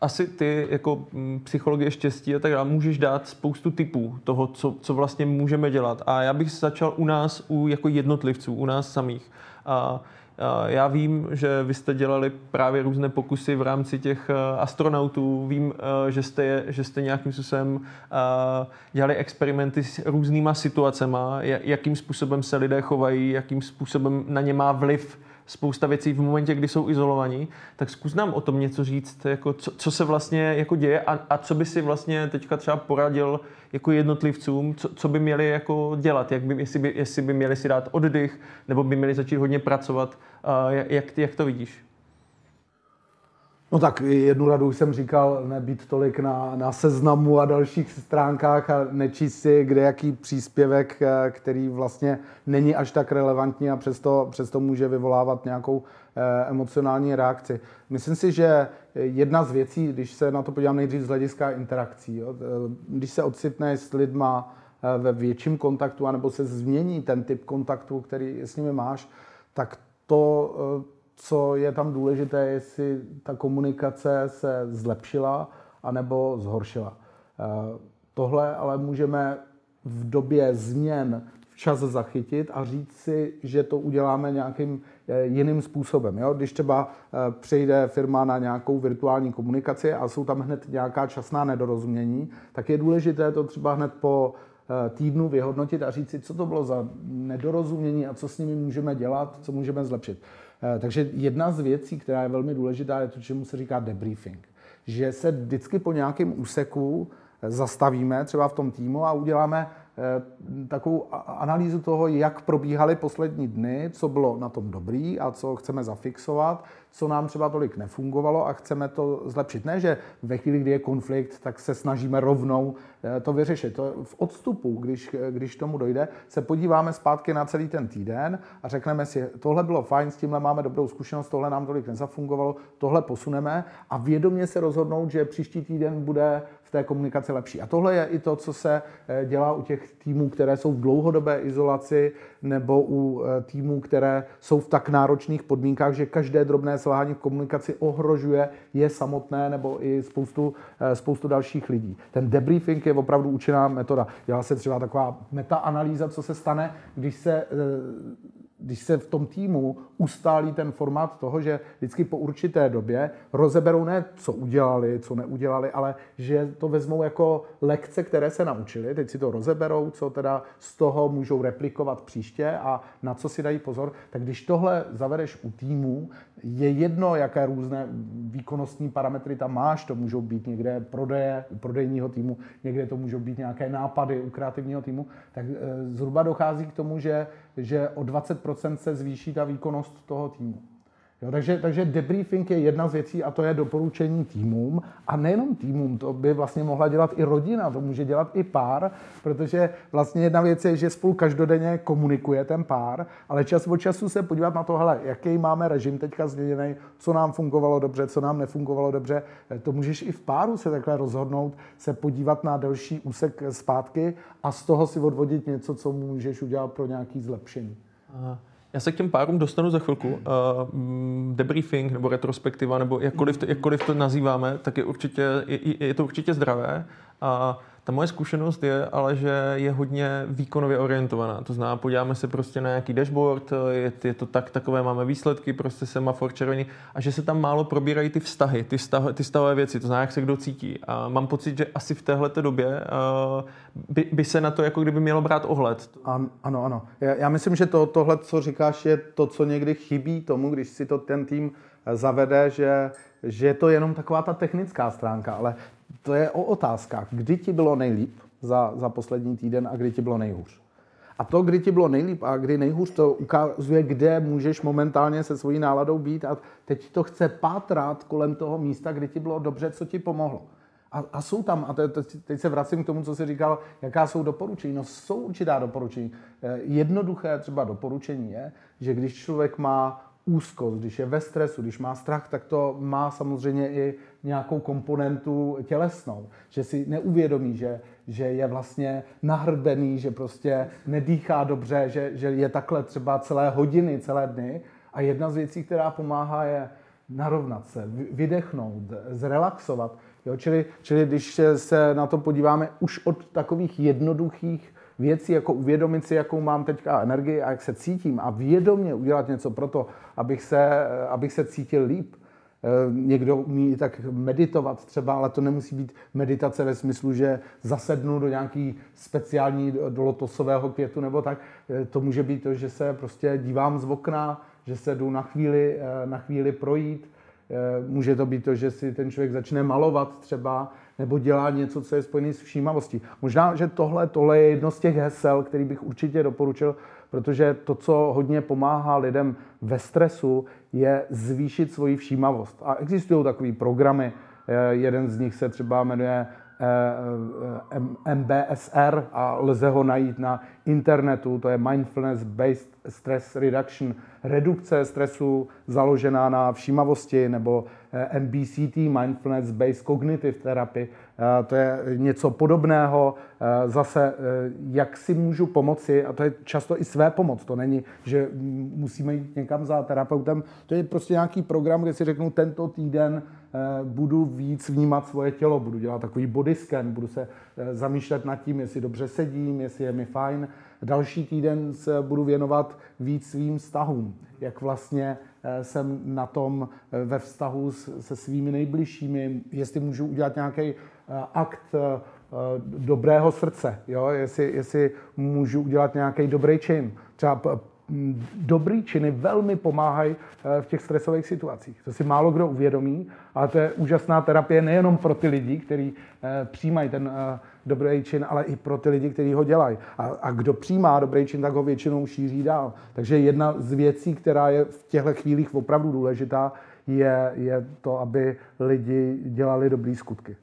asi ty jako mm, psychologie štěstí a tak dále můžeš dát spoustu typů toho, co, co vlastně můžeme dělat. A já bych začal u nás, u jako jednotlivců, u nás samých. A já vím, že vy jste dělali právě různé pokusy v rámci těch eh, astronautů. Vím, eh, že jste, že jste nějakým způsobem eh, dělali experimenty s různýma situacemi, jakým způsobem se lidé chovají, jakým způsobem na ně má vliv spousta věcí v momentě, kdy jsou izolovaní, tak zkus nám o tom něco říct, jako co, co se vlastně jako děje a, a co by si vlastně teďka třeba poradil jako jednotlivcům, co, co by měli jako dělat, jak by, jestli, by, jestli by měli si dát oddych, nebo by měli začít hodně pracovat. Jak, jak to vidíš? No tak jednu radu jsem říkal, nebýt tolik na, na seznamu a dalších stránkách a nečíst si kde jaký příspěvek, eh, který vlastně není až tak relevantní a přesto, přesto může vyvolávat nějakou eh, emocionální reakci. Myslím si, že jedna z věcí, když se na to podívám nejdřív z hlediska interakcí, jo, eh, když se ocitne s lidma ve větším kontaktu, anebo se změní ten typ kontaktu, který s nimi máš, tak to co je tam důležité, jestli ta komunikace se zlepšila anebo zhoršila. Eh, tohle ale můžeme v době změn včas zachytit a říct si, že to uděláme nějakým eh, jiným způsobem. Jo? Když třeba eh, přejde firma na nějakou virtuální komunikaci a jsou tam hned nějaká časná nedorozumění, tak je důležité to třeba hned po týdnu vyhodnotit a říct si, co to bylo za nedorozumění a co s nimi můžeme dělat, co můžeme zlepšit. Eh, takže jedna z věcí, která je velmi důležitá, je to, čemu se říká debriefing. Že se vždycky po nějakém úseku eh, zastavíme, třeba v tom týmu, a uděláme takovou analýzu toho, jak probíhaly poslední dny, co bylo na tom dobrý a co chceme zafixovat, co nám třeba tolik nefungovalo a chceme to zlepšit. Ne, že ve chvíli, kdy je konflikt, tak se snažíme rovnou eh, to vyřešit. To v odstupu, když, když tomu dojde, se podíváme zpátky na celý ten týden a řekneme si, tohle bylo fajn, s tímhle máme dobrou zkušenost, tohle nám tolik nezafungovalo, tohle posuneme a vědomě se rozhodnout, že příští týden bude té komunikaci lepší. A tohle je i to, co se eh, dělá u těch týmů, které jsou v dlouhodobé izolaci nebo u eh, týmů, které jsou v tak náročných podmínkách, že každé drobné selhání v komunikaci ohrožuje je samotné nebo i spoustu, eh, spoustu dalších lidí. Ten debriefing je opravdu účinná metoda. Dělá se třeba taková metaanalýza, co se stane, když se když se v tom týmu ustálí ten formát toho, že vždycky po určité době rozeberou ne, co udělali, co neudělali, ale že to vezmou jako lekce, které se naučili, teď si to rozeberou, co teda z toho můžou replikovat příště a na co si dají pozor, tak když tohle zavedeš u týmu, je jedno, jaké různé výkonnostní parametry tam máš, to můžou být někde prodeje, prodejního týmu, někde to můžou být nějaké nápady u kreativního týmu, tak eh, zhruba dochází k tomu, že, že o 20% se zvýší ta výkonnost toho týmu. Jo, takže, takže debriefing je jedna z věcí a to je doporučení týmům. A nejenom týmům, to by vlastně mohla dělat i rodina, to může dělat i pár, protože vlastně jedna věc je, že spolu každodenně komunikuje ten pár, ale čas od času se podívat na to, hele, jaký máme režim teďka změněný, co nám fungovalo dobře, co nám nefungovalo dobře. To můžeš i v páru se takhle rozhodnout, se podívat na další úsek zpátky a z toho si odvodit něco, co můžeš udělat pro nějaký zlepšení. Aha. Já se k těm párům dostanu za chvilku. Uh, debriefing nebo retrospektiva, nebo jakkoliv to, jakkoliv to nazýváme, tak je, určitě, je, je to určitě zdravé. A ta moje zkušenost je ale, že je hodně výkonově orientovaná. To znamená, podíváme se prostě na nějaký dashboard, je, je to tak, takové máme výsledky, prostě semafor červený a že se tam málo probírají ty vztahy, ty, vztah, ty stavové věci, to znamená, jak se kdo cítí. A mám pocit, že asi v téhle době uh, by, by, se na to jako kdyby mělo brát ohled. An, ano, ano. Já, já myslím, že to, tohle, co říkáš, je to, co někdy chybí tomu, když si to ten tým zavede, že, že je to jenom taková ta technická stránka, ale to je o otázkách. Kdy ti bylo nejlíp za, za poslední týden a kdy ti bylo nejhůř? A to, kdy ti bylo nejlíp a kdy nejhůř, to ukazuje, kde můžeš momentálně se svojí náladou být a teď to chce pátrat kolem toho místa, kdy ti bylo dobře, co ti pomohlo. A, a jsou tam, a te, te, teď se vracím k tomu, co jsi říkal, jaká jsou doporučení. No jsou určitá doporučení. Eh, jednoduché třeba doporučení je, že když člověk má úzkost, když je ve stresu, když má strach, tak to má samozřejmě i nějakou komponentu tělesnou. Že si neuvědomí, že, že je vlastně nahrbený, že prostě nedýchá dobře, že, že je takhle třeba celé hodiny, celé dny. A jedna z věcí, která pomáhá, je narovnat se, vydechnout, zrelaxovat. Jo, čili, čili když se na to podíváme už od takových jednoduchých věcí, jako uvědomit si, jakou mám teďka energii a jak se cítím a vědomě udělat něco pro to, abych se, abych se cítil líp. Eh, někdo umí tak meditovat třeba, ale to nemusí být meditace ve smyslu, že zasednu do nějaký speciální, do lotosového květu nebo tak. Eh, to může být to, že se prostě dívám z okna, že se jdu na chvíli, eh, na chvíli projít, může to být to, že si ten člověk začne malovat třeba, nebo dělá něco, co je spojené s všímavostí. Možná, že tohle, tohle je jedno z těch hesel, který bych určitě doporučil, protože to, co hodně pomáhá lidem ve stresu, je zvýšit svoji všímavost. A existují takové programy, eh, jeden z nich se třeba jmenuje MBSR a lze ho najít na internetu, to je Mindfulness Based Stress Reduction redukce stresu založená na všímavosti nebo eh, MBCT, Mindfulness Based Cognitive Therapy. Eh, to je něco podobného. Eh, zase, jak si můžu pomoci, a to je často i své pomoc, to není, že musíme jít někam za terapeutem, to je prostě nějaký program, kde si řeknu, tento týden budu víc vnímat svoje tělo, budu dělat takový body scan, budu se zamýšlet nad tím, jestli dobře sedím, jestli je mi fajn, Další týden se budu věnovat víc svým vztahům, jak vlastně eh, jsem na tom eh, ve vztahu se svými nejbližšími, jestli můžu udělat nějaký eh, akt dobrého srdce, jo? Jestli, jestli můžu udělat nějaký dobrý čin. Třeba dobrý činy velmi pomáhají v těch stresových situacích. To si málo kdo uvědomí, ale to je úžasná terapie nejenom pro ty lidi, kteří přijímají ten dobrý čin, ale i pro ty lidi, kteří ho dělají. A, a kdo přijímá dobrý čin, tak ho většinou šíří dál. Takže jedna z věcí, která je v těchto chvílích opravdu důležitá, je, je to, aby lidi dělali dobré skutky.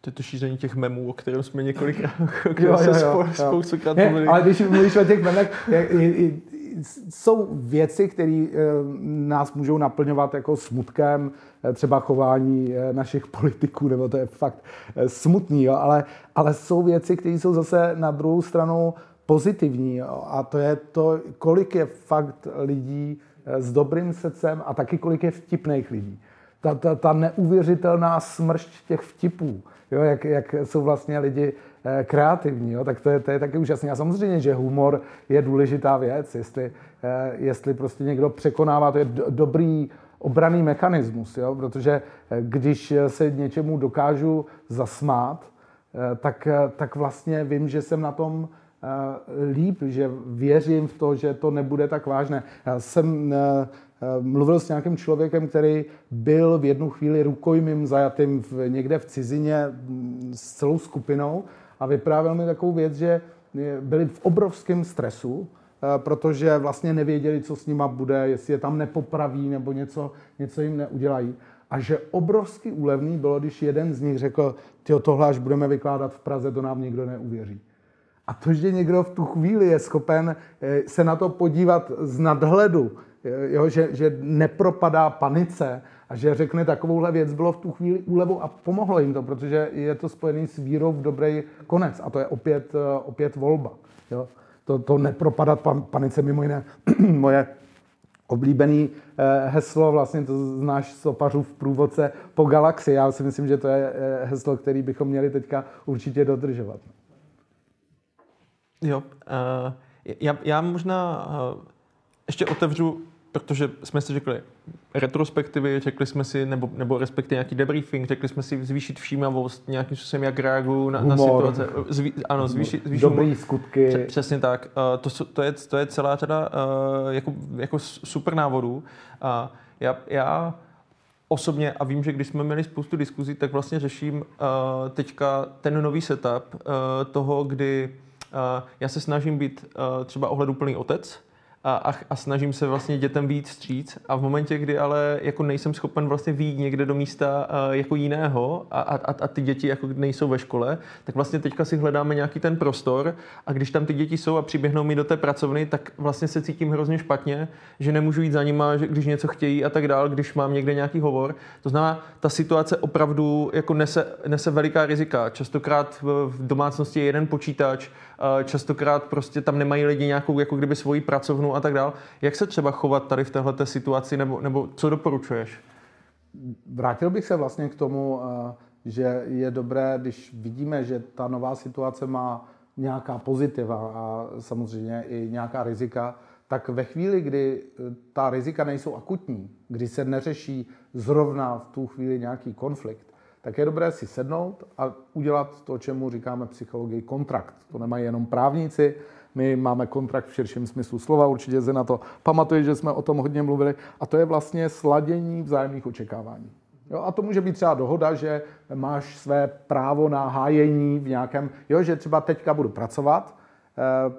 To je to šíření těch memů, o kterém jsme několikrát jo, jo, jo, spoustukrát mluvili. Ale když mluvíš o těch memech, jsou věci, které eh, nás můžou naplňovat jako smutkem, eh, třeba chování eh, našich politiků, nebo to je fakt smutný, jo? Ale, ale jsou věci, které jsou zase na druhou stranu pozitivní. Jo? A to je to, kolik je fakt lidí s dobrým srdcem a taky kolik je vtipných lidí. Ta, ta, ta neuvěřitelná smršť těch vtipů, jo? Jak, jak jsou vlastně lidi kreativní, jo, tak to je, to je taky úžasné. A samozřejmě, že humor je důležitá věc, jestli, eh, jestli prostě někdo překonává, to je do, dobrý obraný mechanismus, jo, protože eh, když se něčemu dokážu zasmát, tak, tak vlastně vím, že jsem na tom líp, že věřím v to, že to nebude tak vážné. Já jsem mluvil s nějakým člověkem, který byl v jednu chvíli rukojmím zajatým někde v cizině mm, s celou skupinou a vyprávěl mi takovou věc, že byli v obrovském stresu, eh, protože vlastně nevěděli, co s nima bude, jestli je tam nepopraví nebo něco, něco jim neudělají. A že obrovský úlevný bylo, když jeden z nich řekl, ty tohle až budeme vykládat v Praze, to nám nikdo neuvěří. A to, že někdo v tu chvíli je schopen eh, se na to podívat z nadhledu, eh, jo, že, že nepropadá panice a že řekne takovouhle věc, bylo v tu chvíli úlevou a pomohlo jim to, protože je to spojený s vírou v dobrý konec a to je opět, eh, opět volba. Jo? To, to nepropadat panice, mimo jiné moje oblíbený eh, heslo, vlastně to znáš sopařův průvodce po galaxii. Já si myslím, že to je eh, heslo, který bychom měli teďka určitě dodržovat. Jo, já, já možná ještě otevřu protože jsme si řekli retrospektivy, řekli jsme si, nebo, nebo respektive nějaký debriefing, řekli jsme si zvýšit všímavost nějakým způsobem, jak reaguju na, na situace. Zví, ano, zvýšit, zvýšit Dobrý skutky. Přesně tak. Uh, to, to, je, to je celá řada uh, jako, jako super návodů. Uh, já, já osobně, a vím, že když jsme měli spoustu diskuzí, tak vlastně řeším uh, teďka ten nový setup uh, toho, kdy uh, já se snažím být uh, třeba ohleduplný otec, a, a, a snažím se vlastně dětem víc stříc a v momentě, kdy ale jako nejsem schopen vlastně výjít někde do místa uh, jako jiného a, a, a ty děti jako nejsou ve škole, tak vlastně teďka si hledáme nějaký ten prostor a když tam ty děti jsou a přiběhnou mi do té pracovny, tak vlastně se cítím hrozně špatně, že nemůžu jít za nima, že když něco chtějí a tak dál, když mám někde nějaký hovor. To znamená, ta situace opravdu jako nese, nese veliká rizika. Častokrát v, v domácnosti je jeden počítač, častokrát prostě tam nemají lidi nějakou jako kdyby svoji pracovnu a tak dál. Jak se třeba chovat tady v této situaci, nebo, nebo co doporučuješ? Vrátil bych se vlastně k tomu, eh, že je dobré, když vidíme, že ta nová situace má nějaká pozitiva a samozřejmě i nějaká rizika, tak ve chvíli, kdy eh, ta rizika nejsou akutní, kdy se neřeší zrovna v tu chvíli nějaký konflikt, tak je dobré si sednout a udělat to, čemu říkáme psychologii kontrakt. To nemají jenom právníci, my máme kontrakt v širším smyslu slova, určitě se na to pamatuje, že jsme o tom hodně mluvili, a to je vlastně sladění vzájemných očekávání. Jo, a to může být třeba dohoda, že máš své právo na hájení v nějakém, jo, že třeba teďka budu pracovat, eh,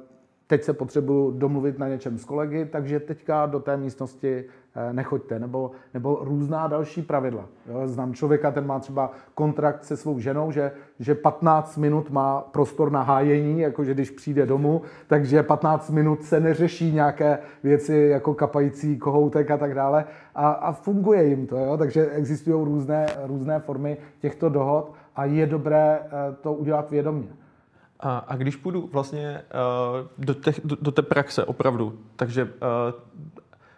teď se potřebuji domluvit na něčem s kolegy, takže teďka do té místnosti nechoďte, nebo, nebo různá další pravidla. Jo, znám člověka, ten má třeba kontrakt se svou ženou, že, že 15 minut má prostor na hájení, jakože když přijde domů, takže 15 minut se neřeší nějaké věci jako kapající kohoutek a tak dále a, a funguje jim to, jo? takže existují různé, různé formy těchto dohod a je dobré eh, to udělat vědomě. A, a když půjdu vlastně uh, do, těch, do, do té praxe opravdu, takže uh,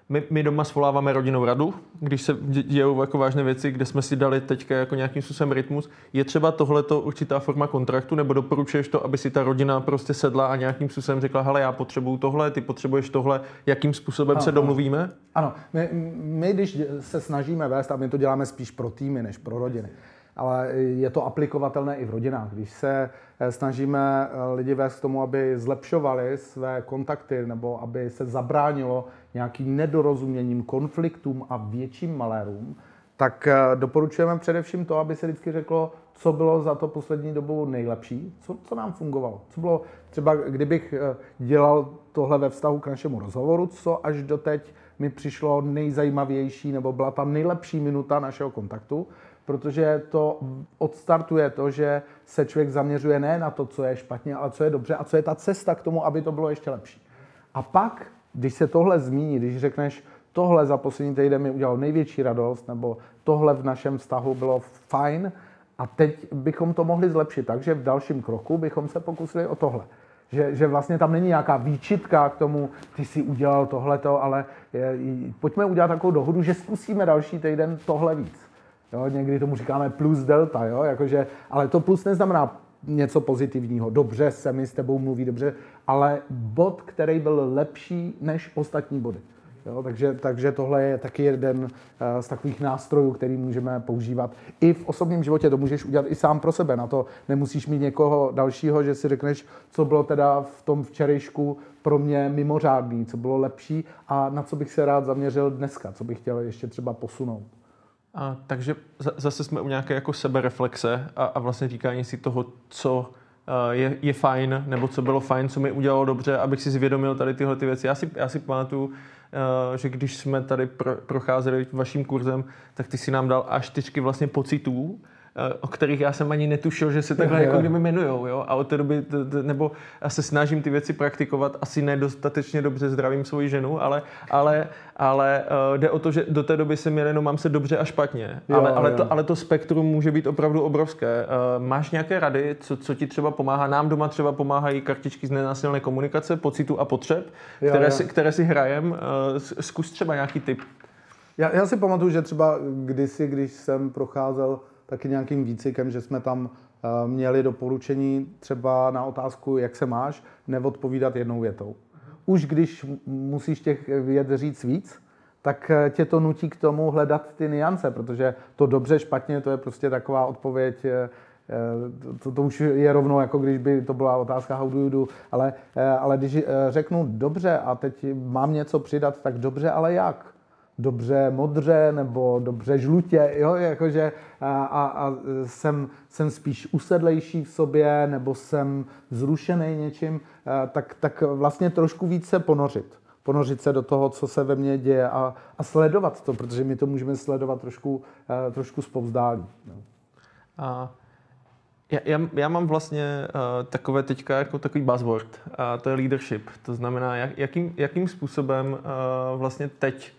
my, my doma svoláváme rodinnou radu, když se dějou jako vážné věci, kde jsme si dali teďka jako nějakým způsobem rytmus. Je třeba tohleto určitá forma kontraktu, nebo doporučuješ to, aby si ta rodina prostě sedla a nějakým způsobem řekla, hele, já potřebuju tohle, ty potřebuješ tohle, jakým způsobem ano, se domluvíme? Ano, my, my když se snažíme vést, a my to děláme spíš pro týmy než pro rodiny, ale je to aplikovatelné i v rodinách. Když se eh, snažíme eh, lidi vést k tomu, aby zlepšovali své kontakty nebo aby se zabránilo nějakým nedorozuměním, konfliktům a větším malérům, tak eh, doporučujeme především to, aby se vždycky řeklo, co bylo za to poslední dobu nejlepší, co, co nám fungovalo. Co bylo třeba, kdybych dělal tohle ve vztahu k našemu rozhovoru, co až doteď mi přišlo nejzajímavější nebo byla ta nejlepší minuta našeho kontaktu, protože to odstartuje to, že se člověk zaměřuje ne na to, co je špatně, ale co je dobře a co je ta cesta k tomu, aby to bylo ještě lepší. A pak, když se tohle zmíní, když řekneš, tohle za poslední týden mi udělalo největší radost, nebo tohle v našem vztahu bylo fajn, a teď bychom to mohli zlepšit, takže v dalším kroku bychom se pokusili o tohle. Že, že vlastně tam není nějaká výčitka k tomu, ty si udělal tohleto, ale je, pojďme udělat takovou dohodu, že zkusíme další týden tohle víc. Jo, někdy tomu říkáme plus delta, jo, jakože, ale to plus neznamená něco pozitivního. Dobře se mi s tebou mluví, dobře, ale bod, který byl lepší než ostatní body. Jo, takže, takže tohle je taky jeden eh, z takových nástrojů, který můžeme používat. I v osobním životě to můžeš udělat i sám pro sebe. Na to nemusíš mít někoho dalšího, že si řekneš, co bylo teda v tom včerejšku pro mě mimořádný, co bylo lepší a na co bych se rád zaměřil dneska, co bych chtěl ještě třeba posunout. A, takže zase jsme u nějaké jako sebereflexe a, a vlastně říkání si toho, co uh, je, je fajn, nebo co bylo fajn, co mi udělalo dobře, abych si zvědomil tady tyhle ty věci. Já si, já si pamatuju, uh, že když jsme tady pro, procházeli vaším kurzem, tak ty si nám dal až čtyřky vlastně pocitů, Eh, o kterých já jsem ani netušil, že se takhle jo, jako kdyby jmenujou, jo? A od té doby, nebo já se snažím ty věci praktikovat, asi nedostatečně dobře zdravím svoji ženu, ale, ale, ale uh, jde o to, že do té doby jsem měl jenom mám se dobře a špatně. Jo, ale, ale, to, ale to spektrum může být opravdu obrovské. Uh, máš nějaké rady, co, co ti třeba pomáhá? Nám doma třeba pomáhají kartičky z nenásilné komunikace, pocitu a potřeb, jo, které, jo. Si, které si hrajem. Uh, zkus třeba nějaký tip. Já, já si pamatuju, že třeba kdysi, když jsem procházel taky nějakým výcikem, že jsme tam eh, měli doporučení třeba na otázku, jak se máš, neodpovídat jednou větou. Už když musíš těch věd říct víc, tak eh, tě to nutí k tomu hledat ty niance, protože to dobře, špatně, to je prostě taková odpověď, eh, to, to už je rovno, jako když by to byla otázka how do you do, ale, ale když řeknu dobře a teď mám něco přidat, tak dobře, ale jak? Dobře modře nebo dobře žlutě, jo, jakože a, a, a jsem, jsem spíš usedlejší v sobě nebo jsem zrušený něčím, tak, tak vlastně trošku více ponořit. Ponořit se do toho, co se ve mně děje a, a sledovat to, protože my to můžeme sledovat trošku, trošku zpovzdálí. A já, já, já mám vlastně uh, takové teďka jako takový buzzword a to je leadership. To znamená, jak, jakým, jakým způsobem uh, vlastně teď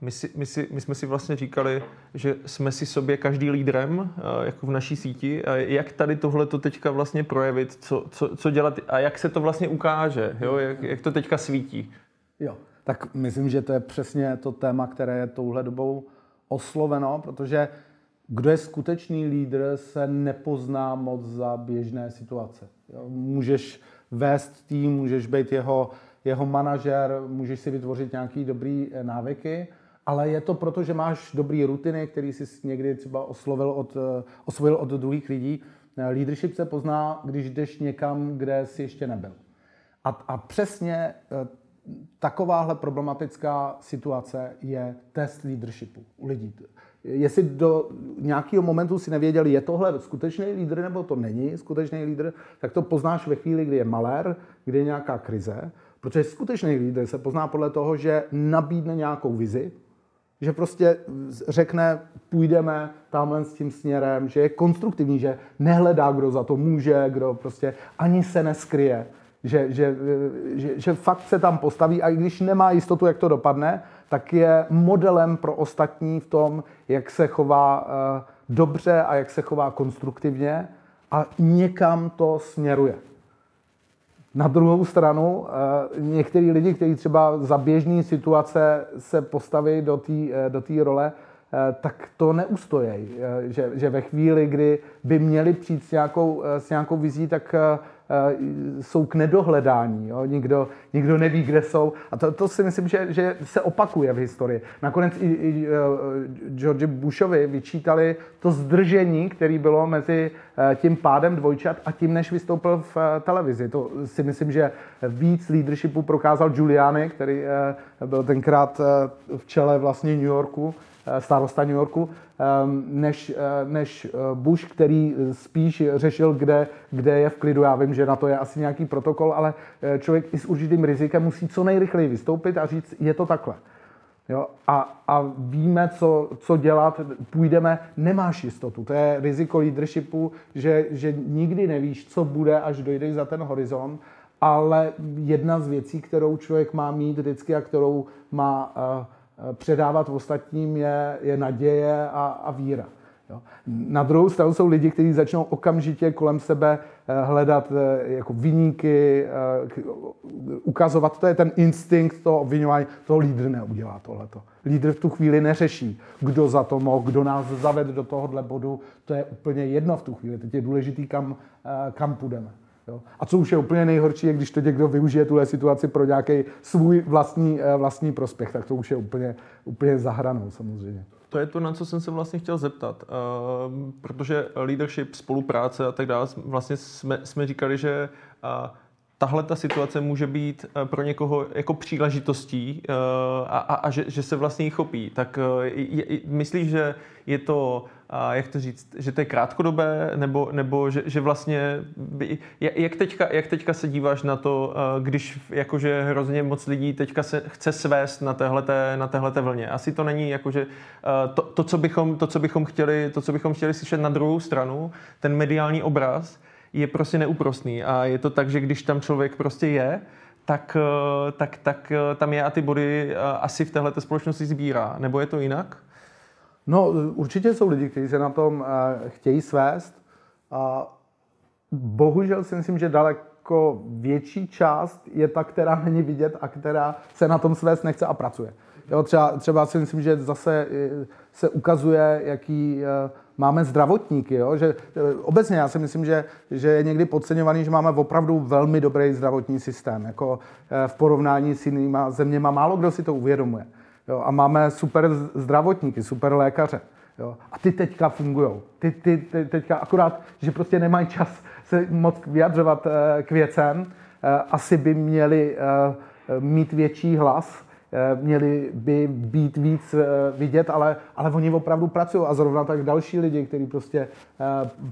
my, si, my, si, my jsme si vlastně říkali, že jsme si sobě každý lídrem, jako v naší síti. A jak tady tohle to teďka vlastně projevit, co, co, co dělat a jak se to vlastně ukáže, jo? Jak, jak to teďka svítí. Jo, tak myslím, že to je přesně to téma, které je touhle dobou osloveno, protože kdo je skutečný lídr, se nepozná moc za běžné situace. Jo? Můžeš vést tým, můžeš být jeho, jeho manažer, můžeš si vytvořit nějaký dobrý eh, návyky, ale je to proto, že máš dobrý rutiny, který jsi někdy třeba oslovil od, eh, osvojil od druhých lidí. Eh, leadership se pozná, když jdeš někam, kde jsi ještě nebyl. A, a přesně takováhle problematická situace je test leadershipu u lidí. Jestli do nějakého momentu si nevěděl, je tohle skutečný lídr nebo to není skutečný lídr, tak to poznáš ve chvíli, kdy je malér, kdy je nějaká krize, protože skutečný lídr se pozná podle toho, že nabídne nějakou vizi, že prostě řekne, půjdeme tamhle s tím směrem, že je konstruktivní, že nehledá, kdo za to může, kdo prostě ani se neskryje, že, že, že, že fakt se tam postaví a i když nemá jistotu, jak to dopadne, tak je modelem pro ostatní v tom, jak se chová eh, dobře a jak se chová konstruktivně a někam to směruje. Na druhou stranu, eh, některý lidi, kteří třeba za běžné situace se postaví do té eh, do role, tak to neustojí. Že, že ve chvíli, kdy by měli přijít s nějakou, s nějakou vizí, tak Eh, jsou k nedohledání. Jo? Nikdo, nikdo neví, kde jsou. A to, to si myslím, že, že se opakuje v historii. Nakonec i, i uh, George Bushovi vyčítali to zdržení, který bylo mezi uh, tím pádem dvojčat a tím, než vystoupil v televizi. To si myslím, že víc leadershipu prokázal Giuliani, který byl tenkrát v čele vlastně New Yorku, starosta New Yorku, Ehm, než, eh, než eh, Bush, který spíš řešil, kde, kde je v klidu. Já vím, že na to je asi nějaký protokol, ale eh, člověk i s určitým rizikem musí co nejrychleji vystoupit a říct, je to takhle. Jo? A, a víme, co, co dělat, půjdeme, nemáš jistotu. To je riziko leadershipu, že, že nikdy nevíš, co bude, až dojdeš za ten horizont, ale jedna z věcí, kterou člověk má mít vždycky a kterou má uh, Eh, předávat v ostatním je, je naděje a, a víra. Jo. Na druhou stranu jsou lidi, kteří začnou okamžitě kolem sebe eh, hledat eh, jako vyníky, ukazovat, to je ten instinkt toho obvinování, toho lídr neudělá tohleto. Lídr v tu chvíli neřeší, kdo za to mohl, kdo nás zavede do tohohle bodu, to je úplně jedno v tu chvíli. Teď je důležitý, kam, kam půjdeme. Jo? A co už je úplně nejhorší, je když to někdo využije tuhle situaci pro nějaký svůj vlastní, eh, vlastní prospěch, tak to už je úplně, úplně zahranou samozřejmě. To je to, na co jsem se vlastně chtěl zeptat, uh, protože leadership, spolupráce a tak dále, vlastně jsme, jsme říkali, že tahle ta situace může být pro někoho jako příležitostí a, a, a že, že se vlastně jí chopí. Tak myslíš, že je to a jak to říct, že to je krátkodobé, nebo, nebo že, že vlastně, by, jak, teďka, jak teďka se díváš na to, když jakože hrozně moc lidí teďka se chce svést na téhleté, na téhleté vlně. Asi to není jakože to, to, co bychom, to, co bychom chtěli, to, co bychom chtěli slyšet na druhou stranu, ten mediální obraz je prostě neúprostný a je to tak, že když tam člověk prostě je, tak, tak, tak tam je a ty body asi v téhle společnosti sbírá. Nebo je to jinak? No, určitě jsou lidi, kteří se na tom uh, chtějí svést. A bohužel si myslím, že daleko větší část je ta, která není vidět a která se na tom svést nechce a pracuje. Jo, třeba, třeba si myslím, že zase eh, se ukazuje, jaký uh, máme zdravotníky. Jo? Že, obecně já si myslím, že, že je někdy podceňovaný, že máme opravdu velmi dobrý zdravotní systém. Jako v porovnání s jinýma zeměma málo kdo si to uvědomuje. Jo, a máme super zdravotníky, super lékaře. Jo, a ty teďka fungují. Ty, ty, ty teďka akorát, že prostě nemají čas se moc vyjadřovat eh, k věcem, eh, asi by měli eh, mít větší hlas, měli by být víc vidět, ale, ale oni opravdu pracují a zrovna tak další lidi, kteří prostě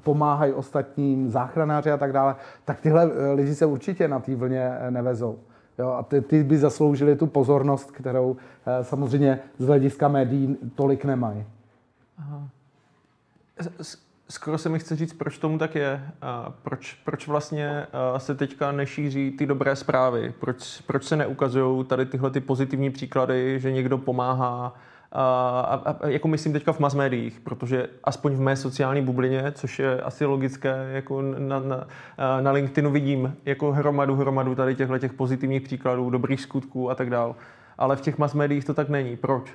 pomáhají ostatním, záchranáři a tak dále, tak tyhle lidi se určitě na té vlně nevezou. Jo, a ty, ty by zasloužili tu pozornost, kterou eh, samozřejmě z hlediska médií tolik nemají. Skoro se mi chce říct, proč tomu tak je. A proč, proč vlastně se teďka nešíří ty dobré zprávy? Proč, proč se neukazují tady tyhle ty pozitivní příklady, že někdo pomáhá, a, a, a jako myslím teďka v mass médiích, protože aspoň v mé sociální bublině, což je asi logické, jako na, na, na LinkedInu vidím jako hromadu, hromadu tady těchto těch pozitivních příkladů, dobrých skutků a tak dál. Ale v těch mass médiích to tak není. Proč?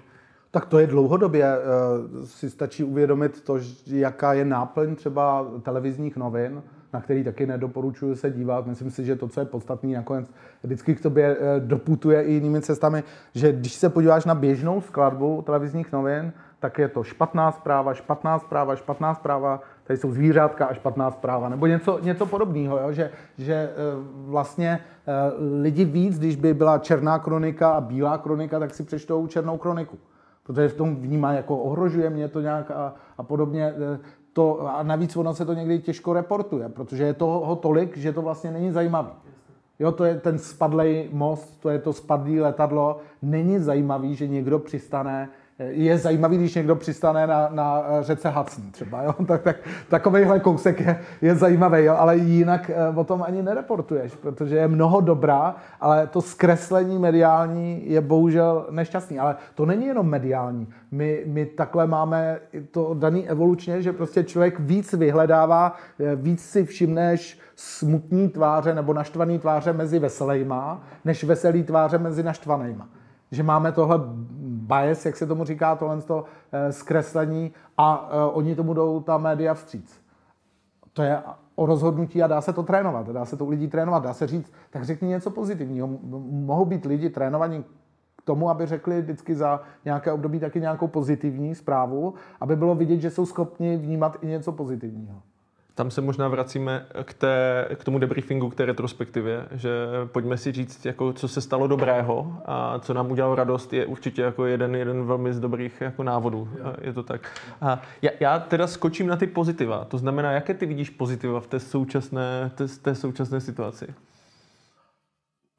Tak to je dlouhodobě. Eh, si stačí uvědomit to, jaká je náplň třeba televizních novin, na který taky nedoporučuju se dívat. Myslím si, že to, co je podstatné, nakonec vždycky k tobě eh, doputuje i jinými cestami, že když se podíváš na běžnou skladbu televizních novin, tak je to špatná zpráva, špatná zpráva, špatná zpráva, tady jsou zvířátka a špatná zpráva, nebo něco, něco podobného, jo? že, že eh, vlastně lidi víc, když by byla černá kronika a bílá kronika, tak si přečtou černou kroniku protože v tom vnímá, jako ohrožuje mě to nějak a, a podobně. To, a navíc ono se to někdy těžko reportuje, protože je toho tolik, že to vlastně není zajímavý. Jo, to je ten spadlej most, to je to spadlé letadlo. Není zajímavý, že někdo přistane je zajímavý, když někdo přistane na, na řece Hudson třeba, jo? Tak, tak, takovýhle kousek je, je zajímavý, jo? ale jinak eh, o tom ani nereportuješ, protože je mnoho dobrá, ale to zkreslení mediální je bohužel nešťastný. Ale to není jenom mediální. My, my takhle máme to daný evolučně, že prostě člověk víc vyhledává, eh, víc si všimneš smutný tváře nebo naštvaný tváře mezi veselýma, než veselý tváře mezi naštvanýma že máme tohle bias, jak se tomu říká, tohle to eh, zkreslení a eh, oni tomu jdou ta média vstříc. To je o rozhodnutí a dá se to trénovat, dá se to u lidí trénovat, dá se říct, tak řekni něco pozitivního. Mohou být lidi trénovaní k tomu, aby řekli vždycky za nějaké období taky nějakou pozitivní zprávu, aby bylo vidět, že jsou schopni vnímat i něco pozitivního tam se možná vracíme k, té, k tomu debriefingu, k té retrospektivě, že pojďme si říct, jako, co se stalo dobrého a co nám udělalo radost, je určitě jako jeden, jeden velmi z dobrých jako návodů. Jo. Je to tak. A já, já teda skočím na ty pozitiva. To znamená, jaké ty vidíš pozitiva v té současné, té, té současné situaci?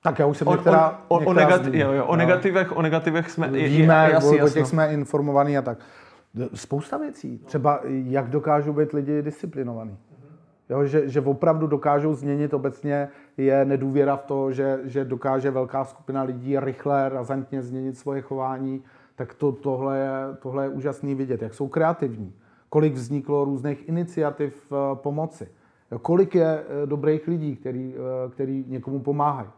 Tak já už jsem některá, o, o, o, negati- jo, jo, o, negativech, o negativech jsme... Víme, je, je, o, o těch jsme informovaní a tak. Spousta věcí. Třeba jak dokážou být lidi disciplinovaní. Jo, že, že opravdu dokážou změnit obecně je nedůvěra v to, že, že dokáže velká skupina lidí rychle, razantně změnit svoje chování, tak to, tohle, je, tohle je úžasný vidět, jak jsou kreativní, kolik vzniklo různých iniciativ eh, pomoci, kolik je eh, dobrých lidí, který, eh, který někomu pomáhají.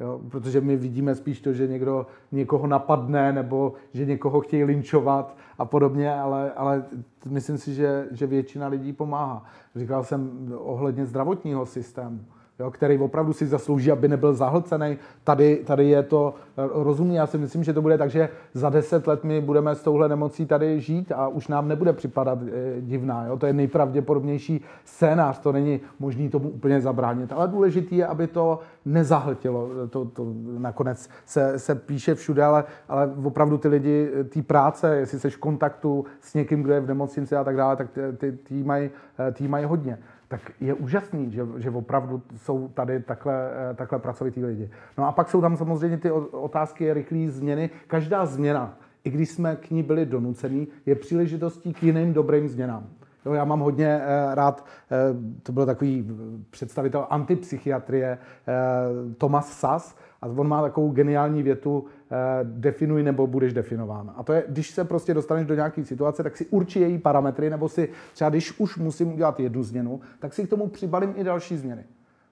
Jo, protože my vidíme spíš to, že někdo někoho napadne nebo že někoho chtějí linčovat a podobně, ale, ale myslím si, že, že většina lidí pomáhá. Říkal jsem ohledně zdravotního systému jo, který opravdu si zaslouží, aby nebyl zahlcený. Tady, tady je to eh, rozumný. Já si myslím, že to bude tak, že za deset let my budeme s touhle nemocí tady žít a už nám nebude připadat e, divná. Jo? To je nejpravděpodobnější scénář, to není možný tomu úplně zabránit. Ale důležité je, aby to nezahltilo. To, to nakonec se, se píše všude, ale, ale opravdu ty lidi, ty práce, jestli jsi v kontaktu s někým, kdo je v nemocnici a tak dále, tak ty, ty, ty mají maj hodně tak je úžasný, že, že opravdu jsou tady takhle, eh, takhle pracovitý lidi. No a pak jsou tam samozřejmě ty otázky rychlé změny. Každá změna, i když jsme k ní byli donucení, je příležitostí k jiným dobrým změnám. Jo, já mám hodně eh, rád, eh, to byl takový představitel antipsychiatrie eh, Thomas Sass, a on má takovou geniální větu, eh, definuj nebo budeš definován. A to je, když se prostě dostaneš do nějaké situace, tak si určí její parametry, nebo si třeba když už musím udělat jednu změnu, tak si k tomu přibalím i další změny.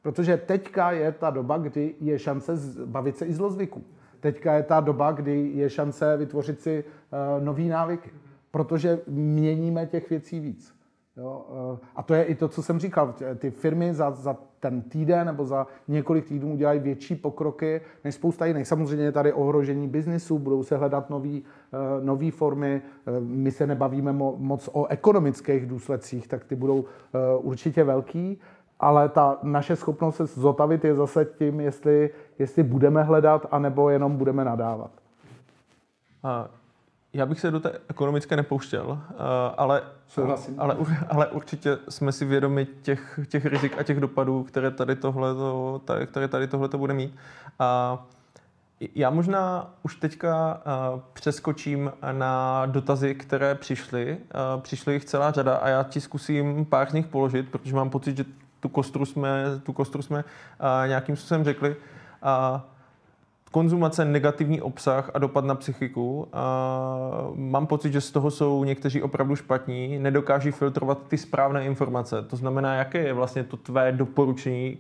Protože teďka je ta doba, kdy je šance bavit se i zlozvyku. Teďka je ta doba, kdy je šance vytvořit si uh, nový návyky. Protože měníme těch věcí víc. Jo? Eh, a to je i to, co jsem říkal. Ty firmy za, za ten týden nebo za několik týdnů udělají větší pokroky než spousta jiných. Samozřejmě je tady ohrožení biznisu, budou se hledat eh, nové formy. Eh, my se nebavíme moc o ekonomických důsledcích, tak ty budou určitě velký. Ale ta naše schopnost se zotavit je zase tím, jestli, jestli budeme hledat, anebo jenom budeme nadávat. A já bych se do té ekonomické nepouštěl, eh, ale, ale, ale určitě jsme si vědomi těch, těch rizik a těch dopadů, které tady tohle, které tady tohle to bude mít. A Já možná už teďka uh, přeskočím na dotazy, které přišly. Uh, přišly jich celá řada a já ti zkusím pár z nich položit, protože mám pocit, že tu kostru jsme, tu kostru jsme nějakým způsobem řekli. Uh, konzumace, negativní obsah a dopad na psychiku. A mám pocit, že z toho jsou někteří opravdu špatní, nedokáží filtrovat ty správné informace. To znamená, jaké je vlastně to tvé doporučení.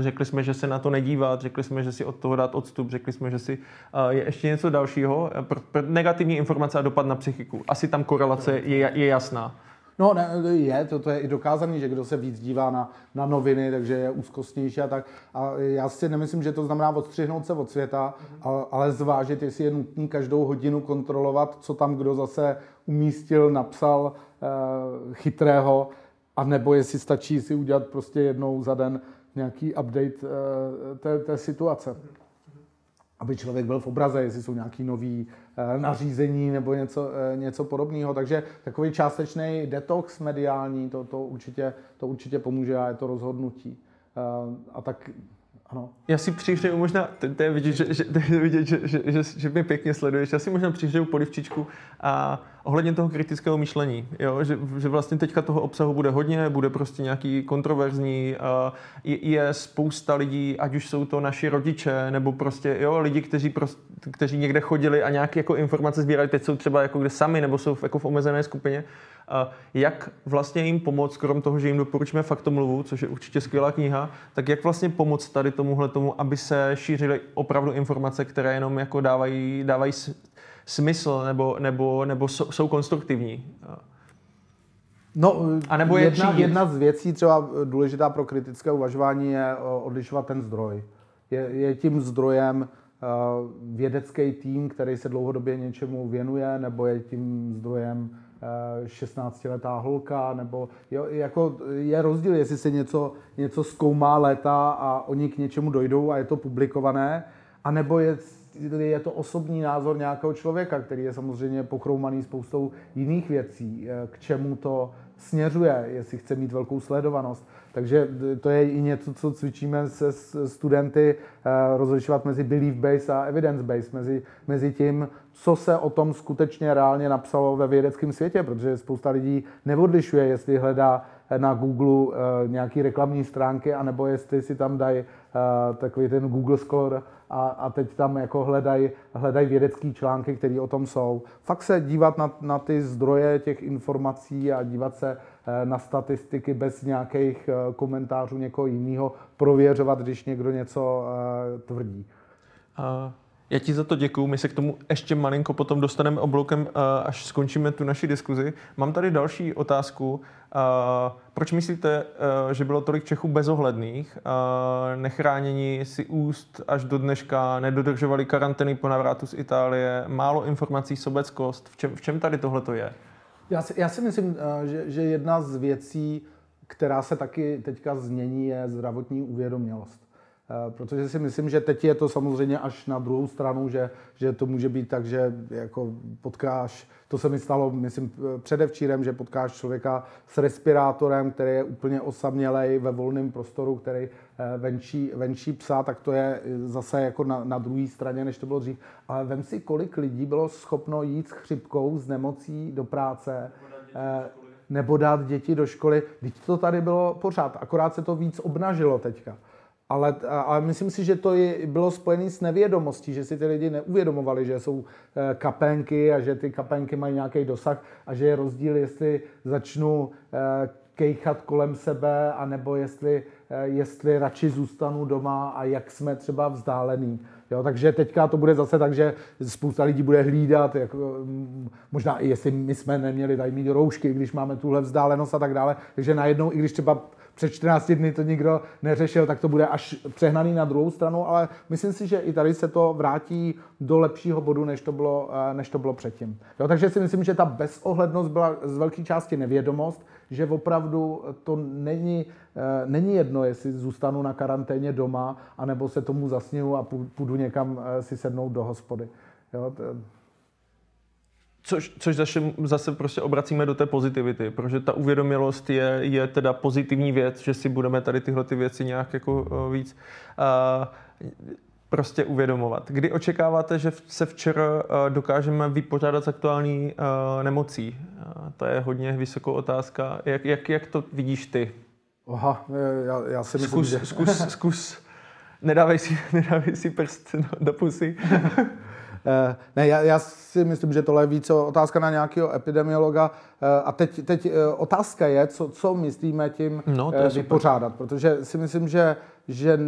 Řekli jsme, že se na to nedívat, řekli jsme, že si od toho dát odstup, řekli jsme, že si je ještě něco dalšího. Negativní informace a dopad na psychiku. Asi tam korelace je, je jasná. No ne, je, to, to je i dokázaný, že kdo se víc dívá na, na noviny, takže je úzkostnější a tak. A já si nemyslím, že to znamená odstřihnout se od světa, mm-hmm. ale zvážit, jestli je nutný každou hodinu kontrolovat, co tam kdo zase umístil, napsal uh, chytrého, a nebo jestli stačí si udělat prostě jednou za den nějaký update uh, té, té situace. Mm-hmm aby člověk byl v obraze, jestli jsou nějaký nový nařízení nebo něco, eh, něco podobného. Takže takový částečný detox mediální, to, to, určitě, to určitě pomůže a je to rozhodnutí. Eh, a tak ano. Já si přihřeju možná, to je vidět, že, že, vidět, že, že, že, že mě pěkně sleduješ, já si možná přihřeju polivčičku a ohledně toho kritického myšlení, jo? Že, že vlastně teďka toho obsahu bude hodně, bude prostě nějaký kontroverzní, a je, je spousta lidí, ať už jsou to naši rodiče, nebo prostě jo, lidi, kteří, prostě, kteří někde chodili a nějaké jako informace sbírali, teď jsou třeba jako kde sami, nebo jsou v, jako v omezené skupině, jak vlastně jim pomoct, krom toho, že jim doporučíme faktomluvu, což je určitě skvělá kniha, tak jak vlastně pomoct tady tomuhle tomu, aby se šířily opravdu informace, které jenom jako dávají, dávají smysl nebo, nebo, nebo jsou, jsou konstruktivní. No, a nebo je jedna, jedna z věcí třeba důležitá pro kritické uvažování je odlišovat ten zdroj. Je, je tím zdrojem vědecký tým, který se dlouhodobě něčemu věnuje, nebo je tím zdrojem 16-letá holka, nebo jo, jako je rozdíl, jestli se něco, něco zkoumá léta a oni k něčemu dojdou a je to publikované, anebo je, je to osobní názor nějakého člověka, který je samozřejmě pokroumaný spoustou jiných věcí, eh, k čemu to směřuje, jestli chce mít velkou sledovanost. Takže to je i něco, co cvičíme se studenty, eh, rozlišovat mezi belief base a evidence base, mezi, mezi tím, co se o tom skutečně reálně napsalo ve vědeckém světě, protože spousta lidí neodlišuje, jestli hledá na Google eh, nějaký reklamní stránky, anebo jestli si tam dají eh, takový ten Google Scholar a, a teď tam jako hledají hledaj vědecké články, které o tom jsou. Fakt se dívat na, na ty zdroje těch informací a dívat se eh, na statistiky bez nějakých komentářů někoho jiného, prověřovat, když někdo něco tvrdí. Já ti za to děkuju. My se k tomu ještě malinko potom dostaneme obloukem, eh, až skončíme tu naši diskuzi. Mám tady další otázku. Eh, proč myslíte, eh, že bylo tolik Čechů bezohledných, nechránění si úst až do dneška, nedodržovali karantény po návratu z Itálie, málo informací, sobeckost? V čem, v čem tady tohle to je? Já si, já si myslím, že, že jedna z věcí, která se taky teďka změní, je zdravotní uvědomělost. Eh, protože si myslím, že teď je to samozřejmě až na druhou stranu, že, že to může být tak, že jako potkáš, to se mi stalo, myslím, předevčírem, že potkáš člověka s respirátorem, který je úplně osamělej ve volném prostoru, který eh, venčí, venčí psa, tak to je zase jako na, na druhé straně, než to bylo dřív. Ale vem si, kolik lidí bylo schopno jít s chřipkou, s nemocí do práce, nebo dát děti do školy. Teď to tady bylo pořád, akorát se to víc obnažilo teďka. Ale, ale myslím si, že to je, bylo spojené s nevědomostí, že si ty lidi neuvědomovali, že jsou eh, kapenky a že ty kapenky mají nějaký dosah a že je rozdíl, jestli začnu eh, kejchat kolem sebe, anebo jestli, eh, jestli radši zůstanu doma a jak jsme třeba vzdálení. Jo, takže teďka to bude zase tak, že spousta lidí bude hlídat, jako, mm, možná i jestli my jsme neměli tady mít roušky, když máme tuhle vzdálenost a tak dále. Takže najednou, i když třeba před 14 dny to nikdo neřešil, tak to bude až přehnaný na druhou stranu, ale myslím si, že i tady se to vrátí do lepšího bodu, než to bylo, eh, než to bylo předtím. Jo, takže si myslím, že ta bezohlednost byla z velké části nevědomost, že opravdu to není, eh, není jedno, jestli zůstanu na karanténě doma, anebo se tomu zasněju a půjdu někam eh, si sednout do hospody. Jo, to, Což, což zase, zase prostě obracíme do té pozitivity, protože ta uvědomělost je, je teda pozitivní věc, že si budeme tady tyhle ty věci nějak jako uh, víc. Uh, prostě uvědomovat. Kdy očekáváte, že se včera eh, dokážeme vypořádat s aktuální uh, nemocí? Uh, to je hodně vysokou otázka. Jak, jak, jak to vidíš ty? Aha, já, já si myslím, zkus, že... Zkus, zkus. Nedávej si, nedávej si prst do pusy. Eh, ne, já, já si myslím, že tohle je více otázka na nějakého epidemiologa. Eh, a teď, teď eh, otázka je, co, co myslíme tím no, vypořádat. Super. Protože si myslím, že, že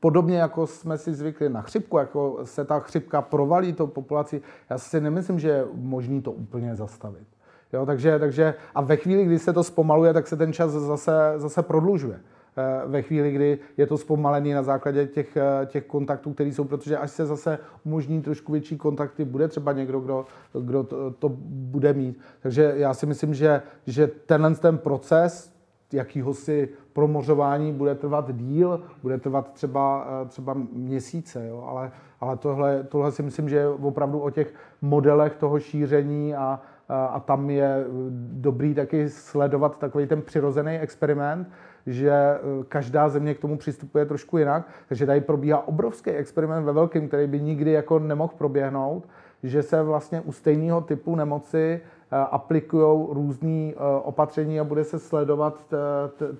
podobně jako jsme si zvykli na chřipku, jako se ta chřipka provalí tou populaci, já si nemyslím, že je možný to úplně zastavit. Jo, takže, takže, a ve chvíli, kdy se to zpomaluje, tak se ten čas zase, zase prodlužuje. Eh, ve chvíli, kdy je to zpomalený na základě těch, eh, těch kontaktů, které jsou, protože až se zase umožní trošku větší kontakty, bude třeba někdo, kdo, kdo to, to bude mít. Takže já si myslím, že, že tenhle ten proces jakýhosi promořování bude trvat díl, bude trvat třeba, eh, třeba měsíce, jo? ale, ale tohle, tohle si myslím, že je opravdu o těch modelech toho šíření a, a, a tam je dobrý taky sledovat takový ten přirozený experiment, že eh, každá země k tomu přistupuje trošku jinak. Takže tady probíhá obrovský experiment ve velkém, který by nikdy jako nemohl proběhnout, že se vlastně u stejného typu nemoci eh, aplikují různé eh, opatření a bude se sledovat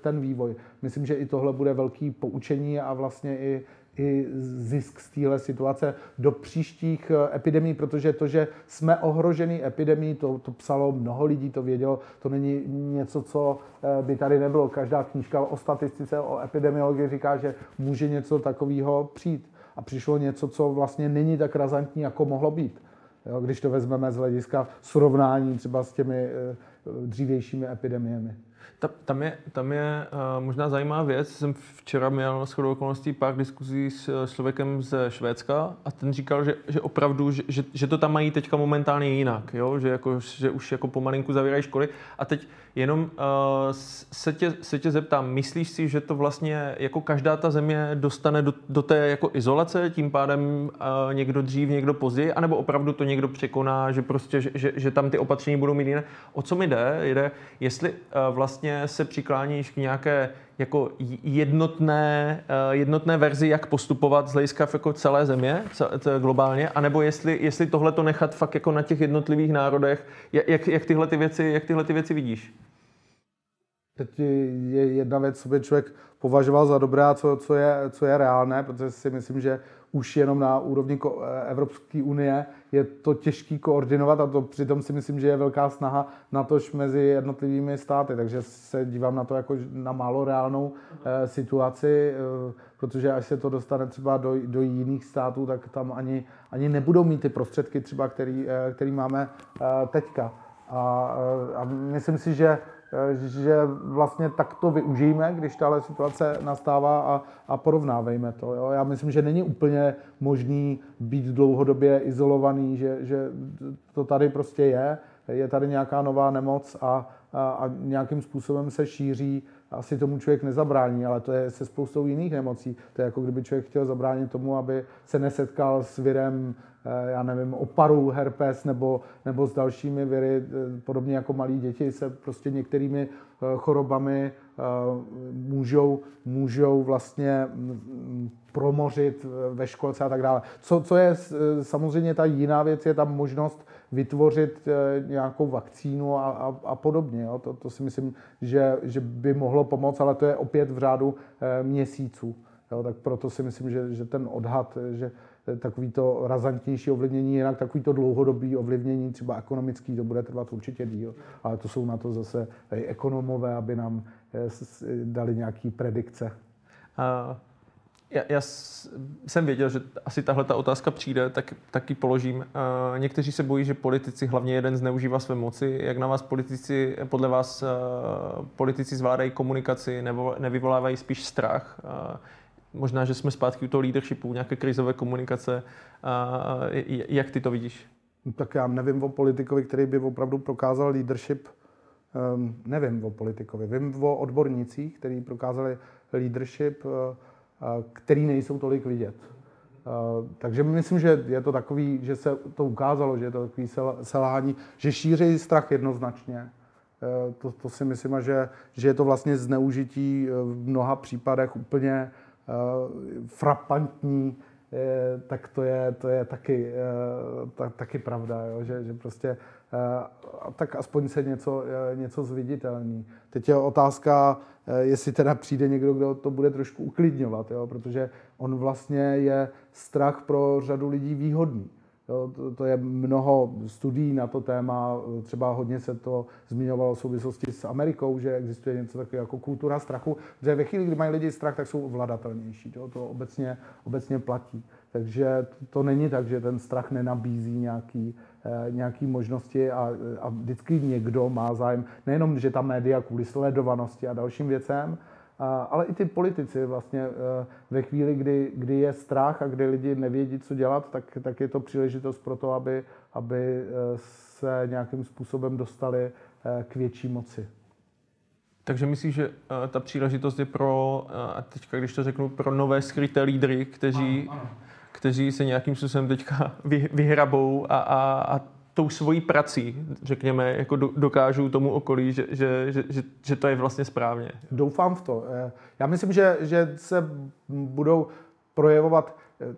ten vývoj. Myslím, že i tohle bude velký poučení a vlastně i, i zisk z téhle situace do příštích eh, epidemí, protože to, že jsme ohrožený epidemí, to, to psalo mnoho lidí, to vědělo, to není něco, co eh, by tady nebylo. Každá knížka o statistice, o epidemiologii říká, že může něco takového přijít. A přišlo něco, co vlastně není tak razantní, jako mohlo být. Jo, když to vezmeme z hlediska srovnání třeba s těmi eh, dřívějšími epidemiemi. Ta, tam je, tam je uh, možná zajímavá věc. Jsem včera měl shodou okolností pár diskuzí s člověkem ze Švédska a ten říkal, že, že opravdu, že, že, že to tam mají teďka momentálně jinak, jo? Že, jako, že už jako pomalinku zavírají školy. A teď jenom uh, se, tě, se tě zeptám, myslíš si, že to vlastně jako každá ta země dostane do, do té jako izolace, tím pádem uh, někdo dřív, někdo později, anebo opravdu to někdo překoná, že prostě, že, že, že tam ty opatření budou mít jiné? O co mi jde? Jde, jestli uh, vlastně se přikláníš k nějaké jako jednotné, eh, jednotné verzi, jak postupovat z hlediska jako celé země, globálně, anebo jestli, jestli tohle to nechat fakt jako na těch jednotlivých národech, jak, jak, tyhle, ty věci, jak tyhle ty věci vidíš? Teď je jedna věc, co by člověk považoval za dobré a co, co, je, co je reálné, protože si myslím, že už jenom na úrovni Evropské unie je to těžký koordinovat a to přitom si myslím, že je velká snaha na tož mezi jednotlivými státy, takže se dívám na to jako na málo reálnou eh, situaci, eh, protože až se to dostane třeba do, do jiných států, tak tam ani, ani nebudou mít ty prostředky třeba, který, eh, který máme teďka. A, a myslím si, že že vlastně tak to využijeme, když tahle situace nastává a, a porovnávejme to. Jo. Já myslím, že není úplně možný být dlouhodobě izolovaný, že, že to tady prostě je, je tady nějaká nová nemoc a, a, a nějakým způsobem se šíří asi tomu člověk nezabrání, ale to je se spoustou jiných nemocí. To je jako kdyby člověk chtěl zabránit tomu, aby se nesetkal s virem, eh, já nevím, oparu, herpes nebo, nebo s dalšími viry, eh, podobně jako malí děti se prostě některými eh, chorobami můžou, můžou vlastně mm, promořit ve školce a tak dále. Co, co je samozřejmě ta jiná věc, je tam možnost vytvořit eh, nějakou vakcínu a, a, a podobně. Jo. To, to si myslím, že, že by mohlo pomoct, ale to je opět v řádu eh, měsíců. Jo. Tak proto si myslím, že, že ten odhad, eh, že takový to razantnější ovlivnění, jinak takový to dlouhodobý ovlivnění, třeba ekonomický, to bude trvat určitě díl, ale to jsou na to zase ekonomové, aby nám dali nějaký predikce. Uh já, já jsem věděl, že asi tahle ta otázka přijde, tak, tak ji položím. Uh, někteří se bojí, že politici, hlavně jeden, zneužívá své moci. Jak na vás politici, podle vás uh, politici zvládají komunikaci nebo nevyvolávají spíš strach? Uh, možná, že jsme zpátky u toho leadershipu, nějaké krizové komunikace. Jak ty to vidíš? Tak já nevím o politikovi, který by opravdu prokázal leadership. Um, nevím o politikovi. Vím o odbornících, kteří prokázali leadership. Který nejsou tolik vidět. Takže myslím, že je to takový, že se to ukázalo, že je to takový selhání, že šíří strach jednoznačně. E, to, to si myslím, že, že je to vlastně zneužití e, v mnoha případech úplně e, frapantní tak to je, to je taky, ta, taky pravda, jo? Že, že prostě tak aspoň se něco, něco zviditelní. Teď je otázka, jestli teda přijde někdo, kdo to bude trošku uklidňovat, jo? protože on vlastně je strach pro řadu lidí výhodný. Jo, to, to je mnoho studií na to téma, třeba hodně se to zmiňovalo v souvislosti s Amerikou, že existuje něco takového jako kultura strachu, že ve chvíli, kdy mají lidi strach, tak jsou ovladatelnější. To, to obecně, obecně platí. Takže to, to není tak, že ten strach nenabízí nějaký, eh, nějaký možnosti a, a vždycky někdo má zájem, nejenom, že ta média kvůli sledovanosti a dalším věcem, ale i ty politici vlastně eh, ve chvíli, kdy, kdy je strach a kdy lidi nevědí, co dělat, tak, tak je to příležitost pro to, aby, aby eh, se nějakým způsobem dostali k větší moci. Takže myslíš, že ta příležitost je pro, a teďka když to řeknu, pro nové skryté lídry, kteří, ano, ano. Kteří se nějakým způsobem teďka vyhrabou a, a, a tou svojí prací, řekněme, jako dokážou tomu okolí, že, že, že, že, že to je vlastně správně. Doufám v to. Eh, já myslím, že, že se budou projevovat eh,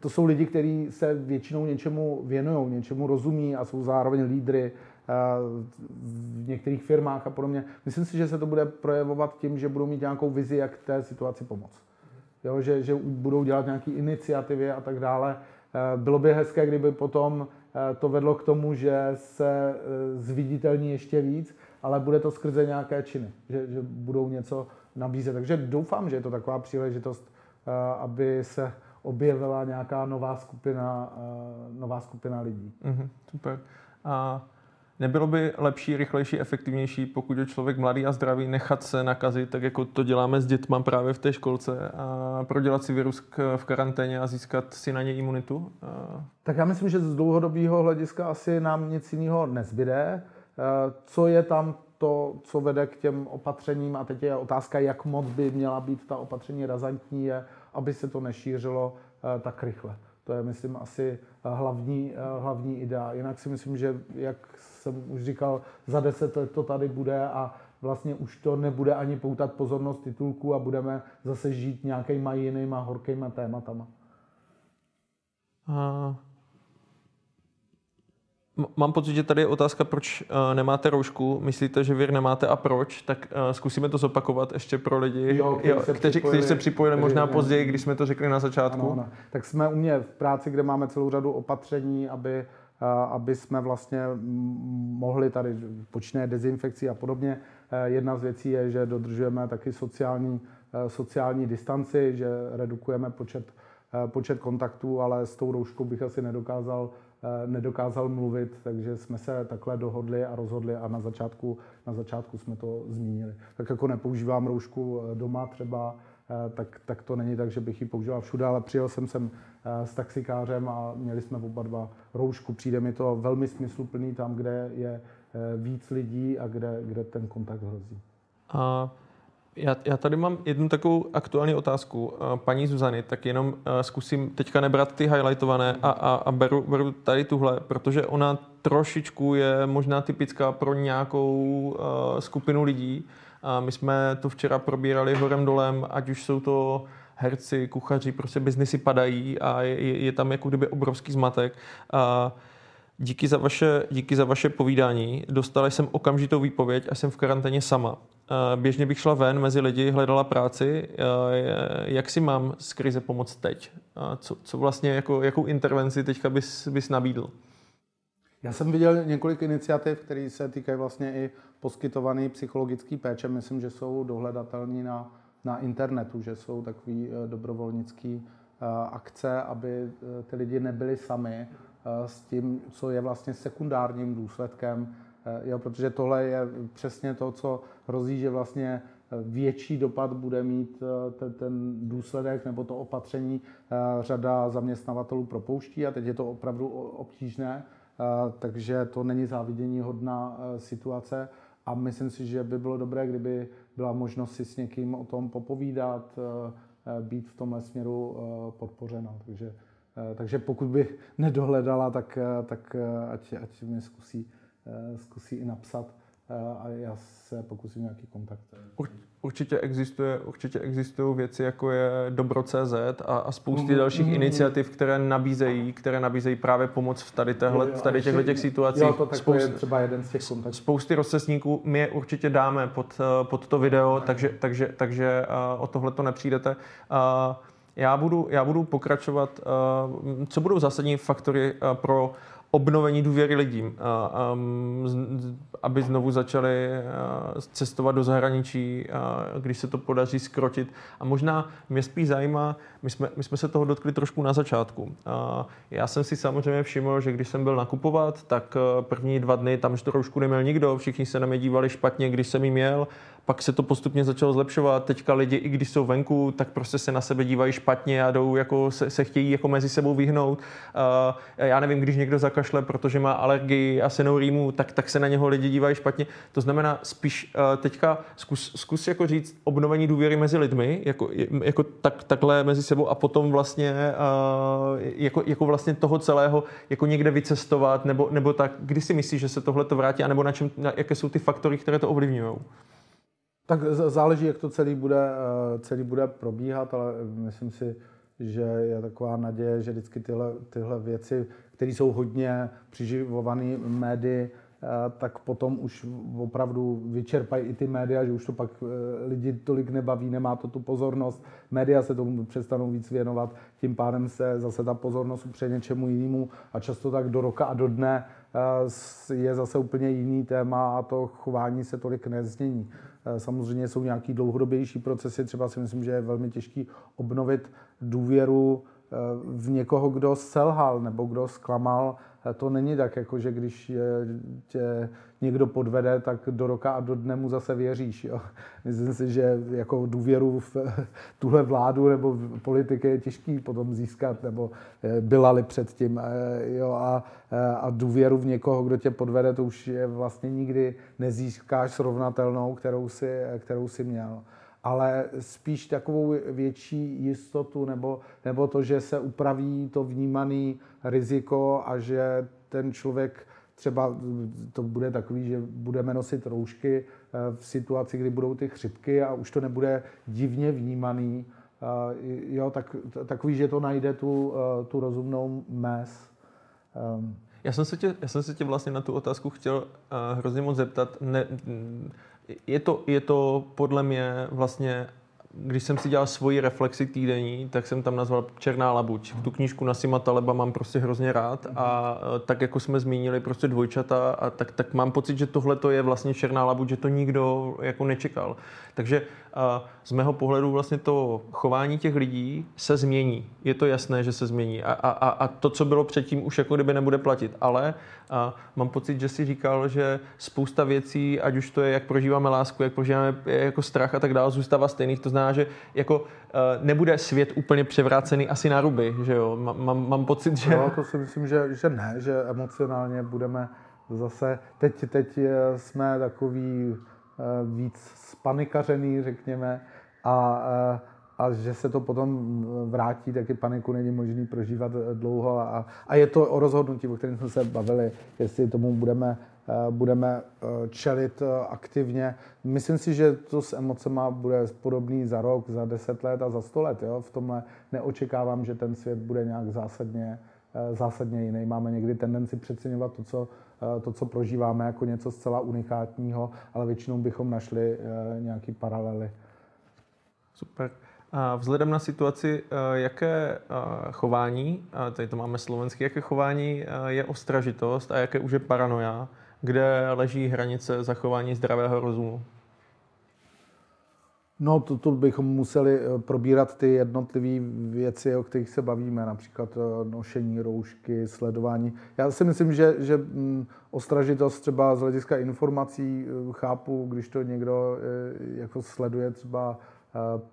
to jsou lidi, kteří se většinou něčemu věnují, něčemu rozumí a jsou zároveň lídry eh, v některých firmách a podobně. Myslím si, že se to bude projevovat tím, že budou mít nějakou vizi, jak té situaci pomoct. Jo, že, že budou dělat nějaké iniciativy a tak dále. Bylo by hezké, kdyby potom Eh, to vedlo k tomu, že se eh, zviditelní ještě víc, ale bude to skrze nějaké činy, že, že budou něco nabízet. Takže doufám, že je to taková příležitost, eh, aby se objevila nějaká nová skupina, nová skupina lidí. Mm-hmm, super. A Nebylo by lepší, rychlejší, efektivnější, pokud je člověk mladý a zdravý, nechat se nakazit, tak jako to děláme s dětma právě v té školce a prodělat si virus v karanténě a získat si na ně imunitu? Tak já myslím, že z dlouhodobého hlediska asi nám nic jiného nezbyde. Co je tam to, co vede k těm opatřením, a teď je otázka, jak moc by měla být ta opatření razantní, je, aby se to nešířilo tak rychle. To je, myslím, asi hlavní, hlavní idea. Jinak si myslím, že, jak jsem už říkal, za deset let to tady bude a vlastně už to nebude ani poutat pozornost titulku a budeme zase žít nějakýma jinýma horkýma tématama. A... Mám pocit, že tady je otázka, proč uh, nemáte roušku. Myslíte, že vir nemáte a proč? Tak uh, zkusíme to zopakovat ještě pro lidi, jo, kteří, jo, se kteří, kteří se připojili možná ne, později, když jsme to řekli na začátku. Ano, ano. Tak jsme u mě v práci, kde máme celou řadu opatření, aby aby jsme vlastně mohli tady počínaje dezinfekcí a podobně. Jedna z věcí je, že dodržujeme taky sociální, sociální distanci, že redukujeme počet, počet kontaktů, ale s tou rouškou bych asi nedokázal, nedokázal mluvit, takže jsme se takhle dohodli a rozhodli a na začátku, na začátku jsme to zmínili. Tak jako nepoužívám roušku doma třeba, Eh, tak, tak to není tak, že bych ji používal všude, ale přijel jsem sem eh, s taxikářem a měli jsme oba dva roušku. Přijde mi to velmi smysluplný tam, kde je eh, víc lidí a kde, kde ten kontakt hrozí. A já, já tady mám jednu takovou aktuální otázku. Paní Zuzany, tak jenom zkusím teďka nebrat ty highlightované a, a, a beru, beru tady tuhle, protože ona trošičku je možná typická pro nějakou uh, skupinu lidí. A my jsme to včera probírali horem dolem, ať už jsou to herci, kuchaři, prostě biznesy padají a je, je tam jako kdyby obrovský zmatek. A díky za, vaše, díky za vaše povídání. Dostala jsem okamžitou výpověď a jsem v karanténě sama. Běžně bych šla ven mezi lidi, hledala práci. Jak si mám z krize pomoct teď? Co, co vlastně, jako, jakou intervenci teďka bys, bys nabídl? Já jsem viděl několik iniciativ, které se týkají vlastně i poskytované psychologické péče. Myslím, že jsou dohledatelné na, na internetu, že jsou takové eh, dobrovolnické eh, akce, aby eh, ty lidi nebyli sami s tím, co je vlastně sekundárním důsledkem. Jo, protože tohle je přesně to, co hrozí, že vlastně větší dopad bude mít ten, ten důsledek nebo to opatření. Řada zaměstnavatelů propouští a teď je to opravdu obtížné takže to není závidění hodná situace a myslím si, že by bylo dobré, kdyby byla možnost si s někým o tom popovídat, být v tomhle směru podpořena. Takže, takže pokud by nedohledala, tak, tak ať, ať mě zkusí, zkusí i napsat a já se pokusím nějaký kontakt. Určitě existuje, určitě existují věci, jako je Dobro.cz a, a spousty mm, dalších mm, iniciativ, které nabízejí, které nabízejí právě pomoc v tady, téhle, v tady těchto těch situacích. Jo, to Spoust, je třeba jeden z těch kontaktů. Spousty rozcesníků my je určitě dáme pod, pod to video, takže, takže, takže uh, o tohle to nepřijdete. Uh, já budu, já budu pokračovat. Uh, co budou zásadní faktory uh, pro obnovení důvěry lidí, aby znovu začali cestovat do zahraničí, když se to podaří skrotit. A možná mě spíš zajímá, my jsme, my jsme se toho dotkli trošku na začátku. Já jsem si samozřejmě všiml, že když jsem byl nakupovat, tak první dva dny tam to roušku neměl nikdo, všichni se na mě dívali špatně, když jsem jí měl pak se to postupně začalo zlepšovat. Teďka lidi, i když jsou venku, tak prostě se na sebe dívají špatně a jdou, jako se, se chtějí jako mezi sebou vyhnout. Uh, já nevím, když někdo zakašle, protože má alergii a senou rýmu, tak, tak se na něho lidi dívají špatně. To znamená spíš uh, teďka zkus, zkus jako říct obnovení důvěry mezi lidmi, jako, jako tak, takhle mezi sebou a potom vlastně uh, jako, jako vlastně toho celého jako někde vycestovat, nebo, nebo tak, kdy si myslíš, že se tohle to vrátí, anebo na čem, na, jaké jsou ty faktory, které to ovlivňují? Tak záleží, jak to celý bude, eh, celý bude probíhat, ale myslím si, že je taková naděje, že vždycky tyhle, tyhle věci, které jsou hodně přiživované médii, eh, tak potom už opravdu vyčerpají i ty média, že už to pak eh, lidi tolik nebaví, nemá to tu pozornost. Média se tomu přestanou víc věnovat, tím pádem se zase ta pozornost upře něčemu jinému a často tak do roka a do dne je zase úplně jiný téma a to chování se tolik nezmění. Eh, samozřejmě jsou nějaký dlouhodobější procesy, třeba si myslím, že je velmi těžký obnovit důvěru eh, v někoho, kdo selhal nebo kdo zklamal to není tak, jako že když tě někdo podvede, tak do roka a do dne mu zase věříš. Jo. Myslím si, že jako důvěru v tuhle vládu nebo v politiky je těžký potom získat, nebo eh, byla-li předtím. Eh, jo, a, eh, a důvěru v někoho, kdo tě podvede, to už je vlastně nikdy nezískáš srovnatelnou, kterou si, kterou si měl ale spíš takovou větší jistotu nebo, nebo to, že se upraví to vnímané riziko a že ten člověk třeba to bude takový, že budeme nosit roušky eh, v situaci, kdy budou ty chřipky a už to nebude divně vnímaný, eh, jo, tak, takový, že to najde tu, eh, tu rozumnou mez. Ehm. Já jsem, se tě, já jsem se tě vlastně na tu otázku chtěl uh, hrozně moc zeptat. Ne, je to, je to podle mě vlastně když jsem si dělal svoji reflexi týdenní, tak jsem tam nazval Černá labuť. Tu knížku Nasima Taleba mám prostě hrozně rád a e, tak jako jsme zmínili prostě dvojčata, a tak, tak mám pocit, že tohle to je vlastně Černá labuť, že to nikdo jako nečekal. Takže z mého pohledu vlastně to chování těch lidí se změní. Je to jasné, že se změní. A, a, a to, co bylo předtím, už jako kdyby nebude platit. Ale a mám pocit, že si říkal, že spousta věcí, ať už to je, jak prožíváme lásku, jak prožíváme jako strach a tak dále, zůstává stejných. To znamená, že jako nebude svět úplně převrácený asi na ruby, že jo? Mám, mám pocit, že... No, to si myslím, že, že ne, že emocionálně budeme zase... Teď, teď jsme takový víc spanikařený, řekněme, a, eh, a že se to potom vrátí, taky paniku není možný prožívat dlouho. A, a je to o rozhodnutí, o kterém jsme se bavili, jestli tomu budeme, eh, budeme čelit aktivně. Myslím si, že to s emocema bude podobný za rok, za deset let a za sto let. Jo? V tomhle neočekávám, že ten svět bude nějak zásadně, zásadně jiný. Máme někdy tendenci přeceňovat to, co Eh, to, co prožíváme jako něco zcela unikátního, ale většinou bychom našli eh, nějaký paralely. Super. A vzhledem na situaci, eh, jaké chování, tady to máme slovenský, jaké chování je ostražitost a jaké už je paranoja, kde leží hranice zachování zdravého rozumu? No, to, to bychom museli eh, probírat ty jednotlivé věci, o kterých se bavíme, například eh, nošení roušky, sledování. Já si myslím, že, že mm, ostražitost třeba z hlediska informací eh, chápu, když to někdo jako sleduje třeba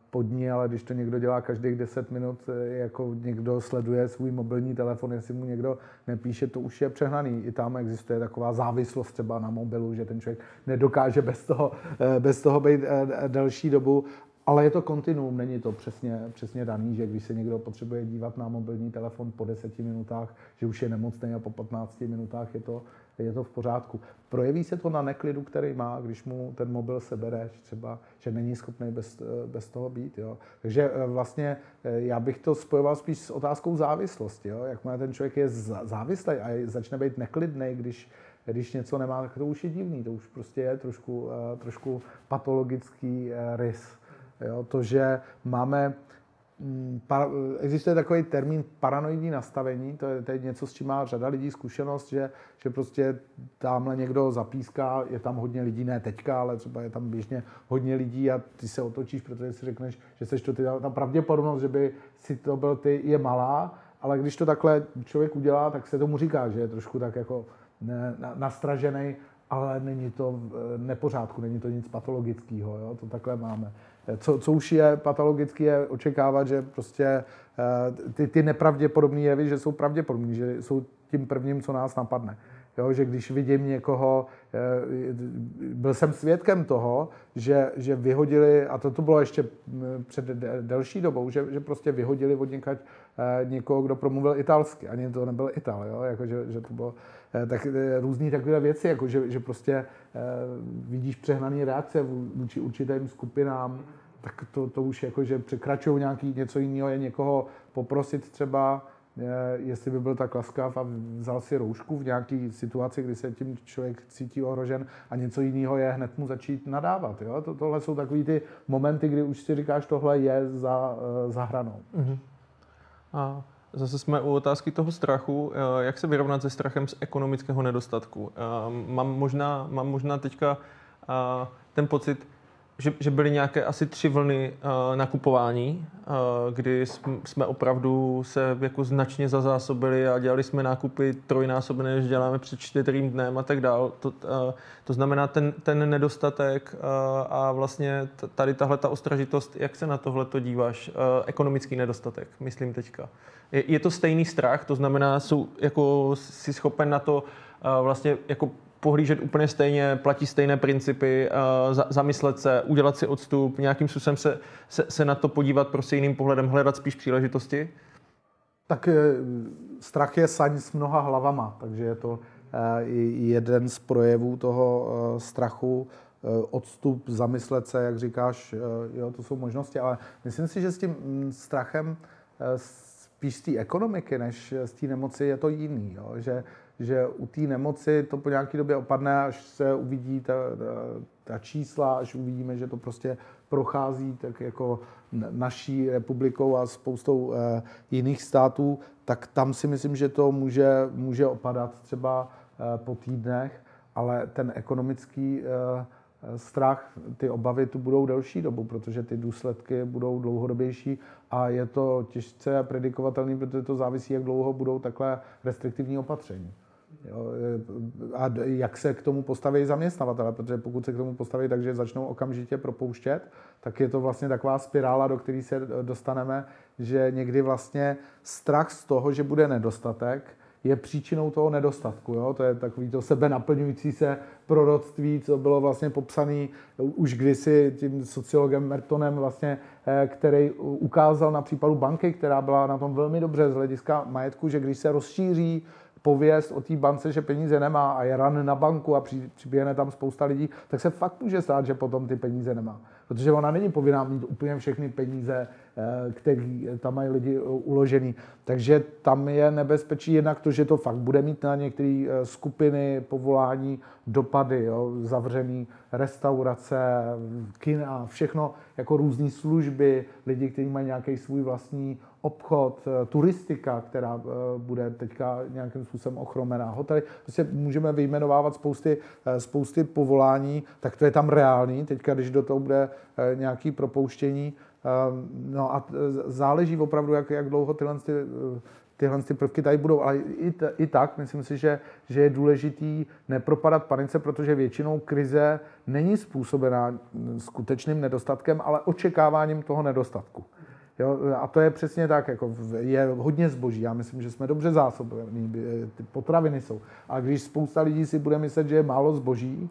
pod ní, ale když to někdo dělá každých 10 minut, eh, jako někdo sleduje svůj mobilní telefon, jestli mu někdo nepíše, to už je přehnaný. I tam existuje taková závislost třeba na mobilu, že ten člověk nedokáže bez toho, eh, bez toho být eh, delší dobu. ale je to kontinuum, není to přesně, přesně daný, že když se někdo potřebuje dívat na mobilní telefon po 10 minutách, že už je nemocný a po 15 minutách je to, je to v pořádku. Projeví se to na neklidu, který má, když mu ten mobil sebereš, třeba, že není schopný bez, bez toho být. Jo. Takže eh, vlastně eh, já bych to spojoval spíš s otázkou závislosti. Jo. Jakmile ten člověk je závislý a začne být neklidný, když, když něco nemá, tak to už je divný, to už prostě je trošku, eh, trošku patologický rys. Jo, to, že máme mm, existuje takový termín paranoidní nastavení, to je, to je něco, s čím má řada lidí zkušenost, že, že prostě tamhle někdo zapíská, je tam hodně lidí, ne teďka, ale třeba je tam běžně hodně lidí a ty se otočíš, protože si řekneš, že seš to ty, ta pravděpodobnost, že by si to byl ty, je malá, ale když to takhle člověk udělá, tak se tomu říká, že je trošku tak jako nastražený, ale není to v nepořádku, není to nic patologického, jo? to takhle máme. Co, co už je patologicky, je očekávat, že prostě eh, ty, ty nepravděpodobné jevy, že jsou pravděpodobné, že jsou tím prvním, co nás napadne. Jo, že když vidím někoho, eh, byl jsem svědkem toho, že, že vyhodili, a to, to bylo ještě před delší dobou, že, že prostě vyhodili od někať eh, někoho, kdo promluvil italsky. Ani to nebyl Ital, jo? Jako, že, že to bylo tak různé takové věci, jako že, že prostě vidíš přehnané reakce vůči určitým skupinám, tak to, to už jako, že překračují nějaký něco jiného, je někoho poprosit třeba, jestli by byl tak laskav a vzal si roušku v nějaké situaci, kdy se tím člověk cítí ohrožen a něco jiného je hned mu začít nadávat. Jo? To, tohle jsou takové ty momenty, kdy už si říkáš, tohle je za, eh, za hranou. Uh-huh. A zase jsme u otázky toho strachu. Eh, jak se vyrovnat se strachem z ekonomického nedostatku? Eh, mám možná, mám možná teďka ten pocit, že, že byly nějaké asi tři vlny uh, nakupování, uh, kdy jsme opravdu se jako značně zazásobili a dělali jsme nákupy trojnásobné, než děláme před čtyřím dnem a tak dál. To, uh, to znamená ten, ten nedostatek uh, a vlastně tady tahle ta ostražitost, jak se na tohle to díváš? Uh, ekonomický nedostatek, myslím teďka. Je, je to stejný strach, to znamená, jsou jako si schopen na to uh, vlastně jako pohlížet úplně stejně, platí stejné principy, uh, zamyslet se, udělat si odstup, nějakým způsobem se, se, se na to podívat prostě jiným pohledem, hledat spíš příležitosti? Tak eh, strach je saň s mnoha hlavama, takže je to eh, jeden z projevů toho strachu, odstup, zamyslet se, jak říkáš, jo, to jsou možnosti, ale myslím si, že s tím mm, strachem spíš z té ekonomiky, než z té nemoci je to jiný. Jo? Že že u té nemoci to po nějaké době opadne, až se uvidí ta, ta, ta čísla, až uvidíme, že to prostě prochází tak jako naší republikou a spoustou eh, jiných států, tak tam si myslím, že to může, může opadat třeba eh, po týdnech, ale ten ekonomický eh, strach, ty obavy tu budou delší dobu, protože ty důsledky budou dlouhodobější a je to těžce predikovatelné, protože to závisí, jak dlouho budou takhle restriktivní opatření. Jo, a jak se k tomu postaví zaměstnavatele, protože pokud se k tomu postaví tak, že začnou okamžitě propouštět, tak je to vlastně taková spirála, do které se dostaneme, že někdy vlastně strach z toho, že bude nedostatek, je příčinou toho nedostatku. Jo? To je takový to sebe naplňující se proroctví, co bylo vlastně popsané už kdysi tím sociologem Mertonem, vlastně, eh, který ukázal na případu banky, která byla na tom velmi dobře z hlediska majetku, že když se rozšíří pověst o té bance, že peníze nemá a je ran na banku a přiběhne tam spousta lidí, tak se fakt může stát, že potom ty peníze nemá. Protože ona není povinná mít úplně všechny peníze, eh, které tam mají lidi uložený. Takže tam je nebezpečí jednak to, že to fakt bude mít na některé eh, skupiny, povolání, dopady, jo, zavřený restaurace, kina, všechno jako různé služby, lidi, kteří mají nějaký svůj vlastní obchod, eh, turistika, která eh, bude teďka nějakým způsobem ochromená, hotely. Prostě můžeme vyjmenovávat spousty, eh, spousty povolání, tak to je tam reálný. Teďka, když do toho bude nějaký propouštění, no a záleží opravdu, jak, jak dlouho tyhle, ty, tyhle ty prvky tady budou. Ale i, t, i tak, myslím si, že, že je důležitý nepropadat panice, protože většinou krize není způsobená skutečným nedostatkem, ale očekáváním toho nedostatku. Jo, a to je přesně tak, jako je hodně zboží. Já myslím, že jsme dobře zásobení, ty potraviny jsou. A když spousta lidí si bude myslet, že je málo zboží,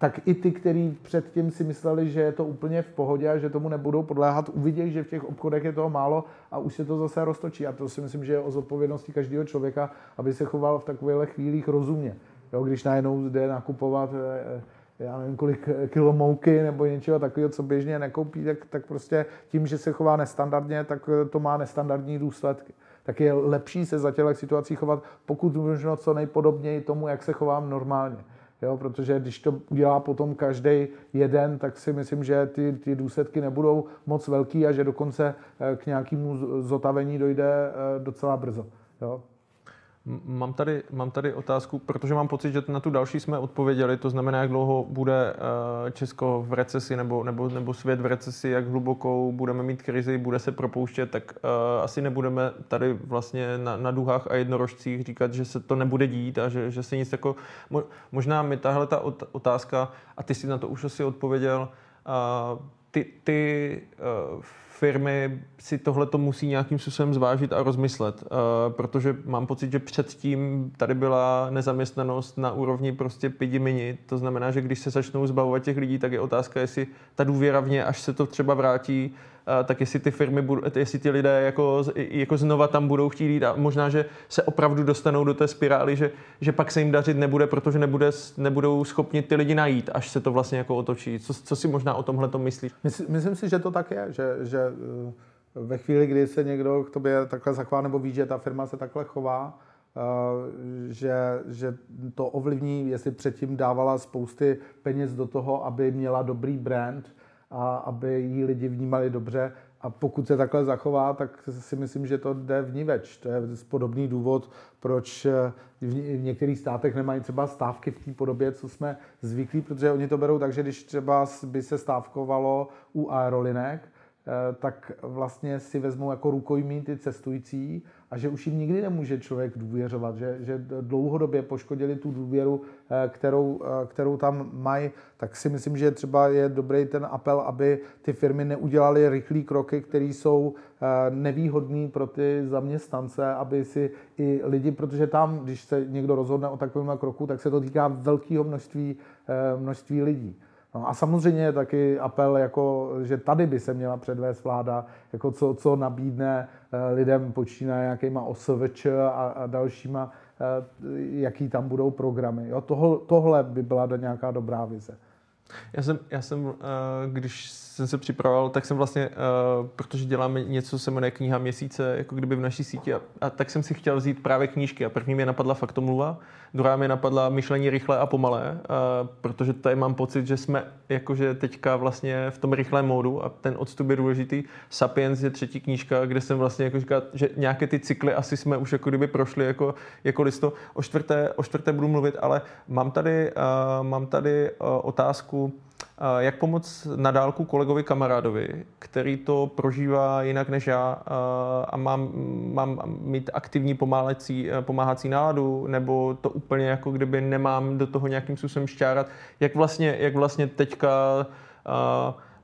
tak i ty, kteří předtím si mysleli, že je to úplně v pohodě a že tomu nebudou podléhat, uvidějí, že v těch obchodech je toho málo a už se to zase roztočí. A to si myslím, že je o zodpovědnosti každého člověka, aby se choval v takových chvílích rozumně. Jo, když najednou jde nakupovat eh, já nevím, kolik kilo mouky nebo něčeho takového, co běžně nekoupí, tak, tak prostě tím, že se chová nestandardně, tak to má nestandardní důsledky. Tak je lepší se za těchto situací chovat, pokud možno co nejpodobněji tomu, jak se chovám normálně. Jo, protože když to udělá potom každý jeden, tak si myslím, že ty, ty důsledky nebudou moc velký a že dokonce eh, k nějakému zotavení dojde eh, docela brzo. Jo. Mám tady, mám tady otázku, protože mám pocit, že na tu další jsme odpověděli, to znamená, jak dlouho bude eh, Česko v recesi nebo, nebo, nebo svět v recesi, jak hlubokou budeme mít krizi, bude se propouštět, tak uh, asi nebudeme tady vlastně na, na duhách a jednorožcích říkat, že se to nebude dít a že, že se nic jako... Možná mi tahle ta otázka, a ty si na to už asi odpověděl, uh, ty, ty uh, firmy si tohle to musí nějakým způsobem zvážit a rozmyslet, uh, protože mám pocit, že předtím tady byla nezaměstnanost na úrovni prostě pidi mini. To znamená, že když se začnou zbavovat těch lidí, tak je otázka, jestli ta důvěra v ně, až se to třeba vrátí, tak jestli ty firmy, jestli ty lidé jako, jako znova tam budou chtít jít a možná, že se opravdu dostanou do té spirály, že, že pak se jim dařit nebude, protože nebude, nebudou schopni ty lidi najít, až se to vlastně jako otočí. Co, co si možná o tomhle to myslíš? Myslím, si, že to tak je, že, že eh, ve chvíli, kdy se někdo k tobě takhle zachová nebo ví, že ta firma se takhle chová, eh, že, že to ovlivní, jestli předtím dávala spousty peněz do toho, aby měla dobrý brand, a aby ji lidi vnímali dobře. A pokud se takhle zachová, tak si myslím, že to jde v ní več. To je podobný důvod, proč eh, v některých státech nemají třeba stávky v té podobě, co jsme zvyklí, protože oni to berou tak, že když třeba by se stávkovalo u aerolinek, Eh, tak vlastně si vezmou jako rukojmí ty cestující a že už jim nikdy nemůže člověk důvěřovat, že, že dlouhodobě poškodili tu důvěru, eh, kterou, eh, kterou tam mají, tak si myslím, že třeba je dobrý ten apel, aby ty firmy neudělaly rychlé kroky, které jsou nevýhodné pro ty zaměstnance, aby si i lidi, protože tam, když se někdo rozhodne o takovém kroku, tak se to týká velkého množství, množství lidí. No a samozřejmě taky apel, jako, že tady by se měla předvést vláda, jako co, co nabídne eh, lidem počínaje nějakýma OSVČ a, a dalšíma, eh, jaký tam budou programy. Jo, tohle, tohle by byla nějaká dobrá vize. Já jsem, já jsem, eh, když jsem se připravoval, tak jsem vlastně, protože děláme něco, se jmenuje kniha měsíce, jako kdyby v naší síti, a, a tak jsem si chtěl vzít právě knížky. A první mě napadla Faktomluva, Druhá mi napadla myšlení rychle a pomalé, a protože tady mám pocit, že jsme jakože teďka vlastně v tom rychlém módu a ten odstup je důležitý. Sapiens je třetí knížka, kde jsem vlastně jako říkal, že nějaké ty cykly asi jsme už jako kdyby prošli jako, jako listo. O čtvrté, o čtvrté budu mluvit, ale mám tady, uh, mám tady uh, otázku, jak pomoct na dálku kolegovi kamarádovi, který to prožívá jinak než já a mám, mám mít aktivní pomáhací, pomáhací náladu, nebo to úplně jako kdyby nemám do toho nějakým způsobem šťárat. Jak vlastně, jak vlastně teďka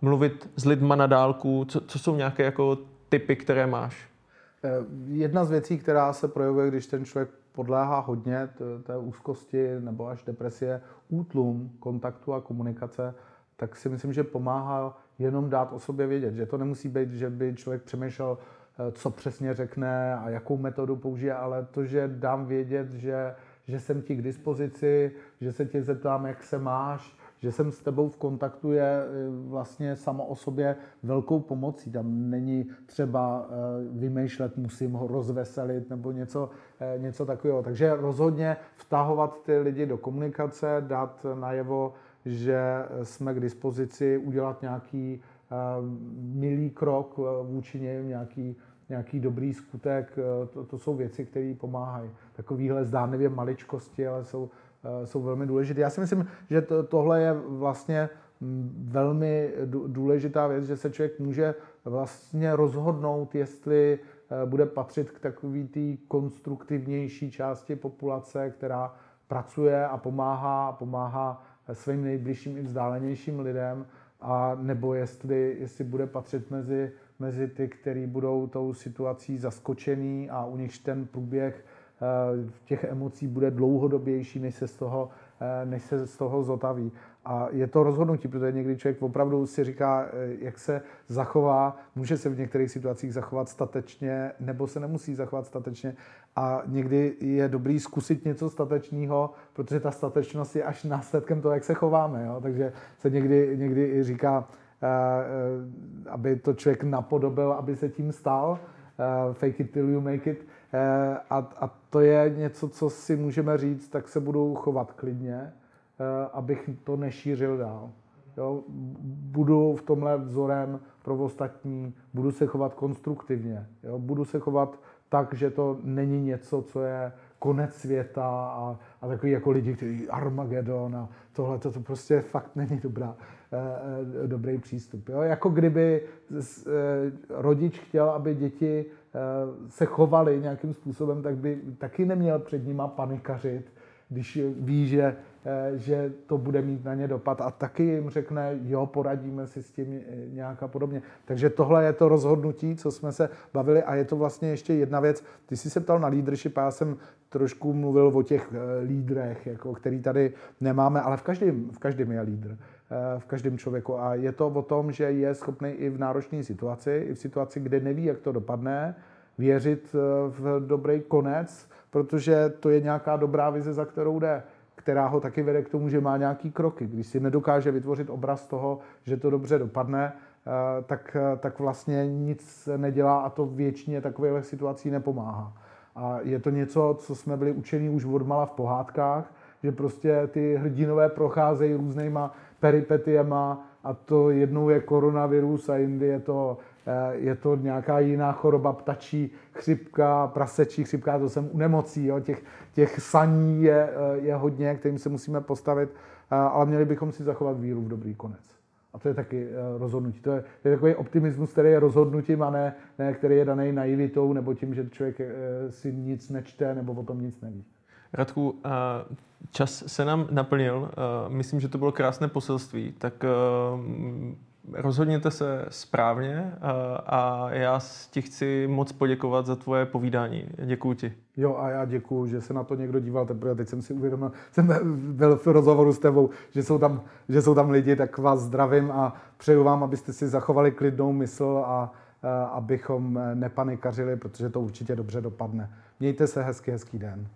mluvit s lidma na dálku, co, co jsou nějaké jako typy, které máš? Eh, jedna z věcí, která se projevuje, když ten člověk podléhá hodně té úzkosti nebo až depresie, útlum kontaktu a komunikace, tak si myslím, že pomáhá jenom dát o sobě vědět. Že to nemusí být, že by člověk přemýšlel, eh, co přesně řekne a jakou metodu použije, ale to, že dám vědět, že, že jsem ti k dispozici, že se tě zeptám, jak se máš, že jsem s tebou v kontaktu je eh, vlastně samo o sobě velkou pomocí. Tam není třeba eh, vymýšlet, musím ho rozveselit nebo něco, něco takového. Takže rozhodně vtahovat ty lidi do komunikace, dát najevo, že jsme k dispozici udělat nějaký eh, milý krok eh, vůči něm, nějaký, nějaký dobrý skutek. Eh, to, to jsou věci, které pomáhají. Takovýhle zdánlivě maličkosti, ale jsou, jsou velmi důležité. Já si myslím, že to, tohle je vlastně mm, velmi důležitá věc, že se člověk může vlastně rozhodnout, jestli bude patřit k takové té konstruktivnější části populace, která pracuje a pomáhá, pomáhá svým nejbližším i vzdálenějším lidem, a nebo jestli, jestli bude patřit mezi, mezi ty, kteří budou tou situací zaskočený a u nich ten průběh těch emocí bude dlouhodobější, než se z toho, než se z toho zotaví. A je to rozhodnutí, protože někdy člověk opravdu si říká, jak se zachová, může se v některých situacích zachovat statečně, nebo se nemusí zachovat statečně. A někdy je dobrý zkusit něco statečného, protože ta statečnost je až následkem toho, jak se chováme. Jo? Takže se někdy, někdy říká, aby to člověk napodobil, aby se tím stal. Fake it till you make it. A, a to je něco, co si můžeme říct, tak se budou chovat klidně, abych to nešířil dál. Jo? Budu v tomhle vzorem pro ostatní, budu se chovat konstruktivně, jo? budu se chovat tak, že to není něco, co je konec světa a, a takový jako lidi, kteří Armagedon a tohle, to, prostě fakt není dobrá, eh, eh, dobrý přístup. Jo? Jako kdyby eh, rodič chtěl, aby děti eh, se chovaly nějakým způsobem, tak by taky neměl před nima panikařit, když ví, že, eh, že to bude mít na ně dopad a taky jim řekne, jo, poradíme si s tím eh, nějak a podobně. Takže tohle je to rozhodnutí, co jsme se bavili a je to vlastně ještě jedna věc. Ty jsi se ptal na leadership a já jsem trošku mluvil o těch eh, lídrech, jako, který tady nemáme, ale v každém, v každém je lídr v každém člověku. A je to o tom, že je schopný i v náročné situaci, i v situaci, kde neví, jak to dopadne, věřit v dobrý konec, protože to je nějaká dobrá vize, za kterou jde, která ho taky vede k tomu, že má nějaký kroky. Když si nedokáže vytvořit obraz toho, že to dobře dopadne, eh, tak, eh, tak vlastně nic nedělá a to většině takových situací nepomáhá. A je to něco, co jsme byli učeni už od mala v pohádkách, že prostě ty hrdinové procházejí různýma peripetiema a to jednou je koronavirus a jindy je to je to nějaká jiná choroba, ptačí chřipka, prasečí chřipka, to jsem u nemocí, jo. Těch, těch saní je, eh, je hodně, kterým se musíme postavit, eh, ale měli bychom si zachovat víru v dobrý konec. A to je taky rozhodnutí. To je, to je takový optimismus, který je rozhodnutím a ne, ne který je daný naivitou nebo tím, že člověk si nic nečte nebo o tom nic neví. Radku, čas se nám naplnil. Myslím, že to bylo krásné poselství. Tak rozhodněte se správně a já ti chci moc poděkovat za tvoje povídání. Děkuji ti. Jo a já děkuji, že se na to někdo díval, teprve teď jsem si uvědomil, jsem byl v rozhovoru s tebou, že jsou tam, že jsou tam lidi, tak vás zdravím a přeju vám, abyste si zachovali klidnou mysl a, a abychom nepanikařili, protože to určitě dobře dopadne. Mějte se hezky, hezký den.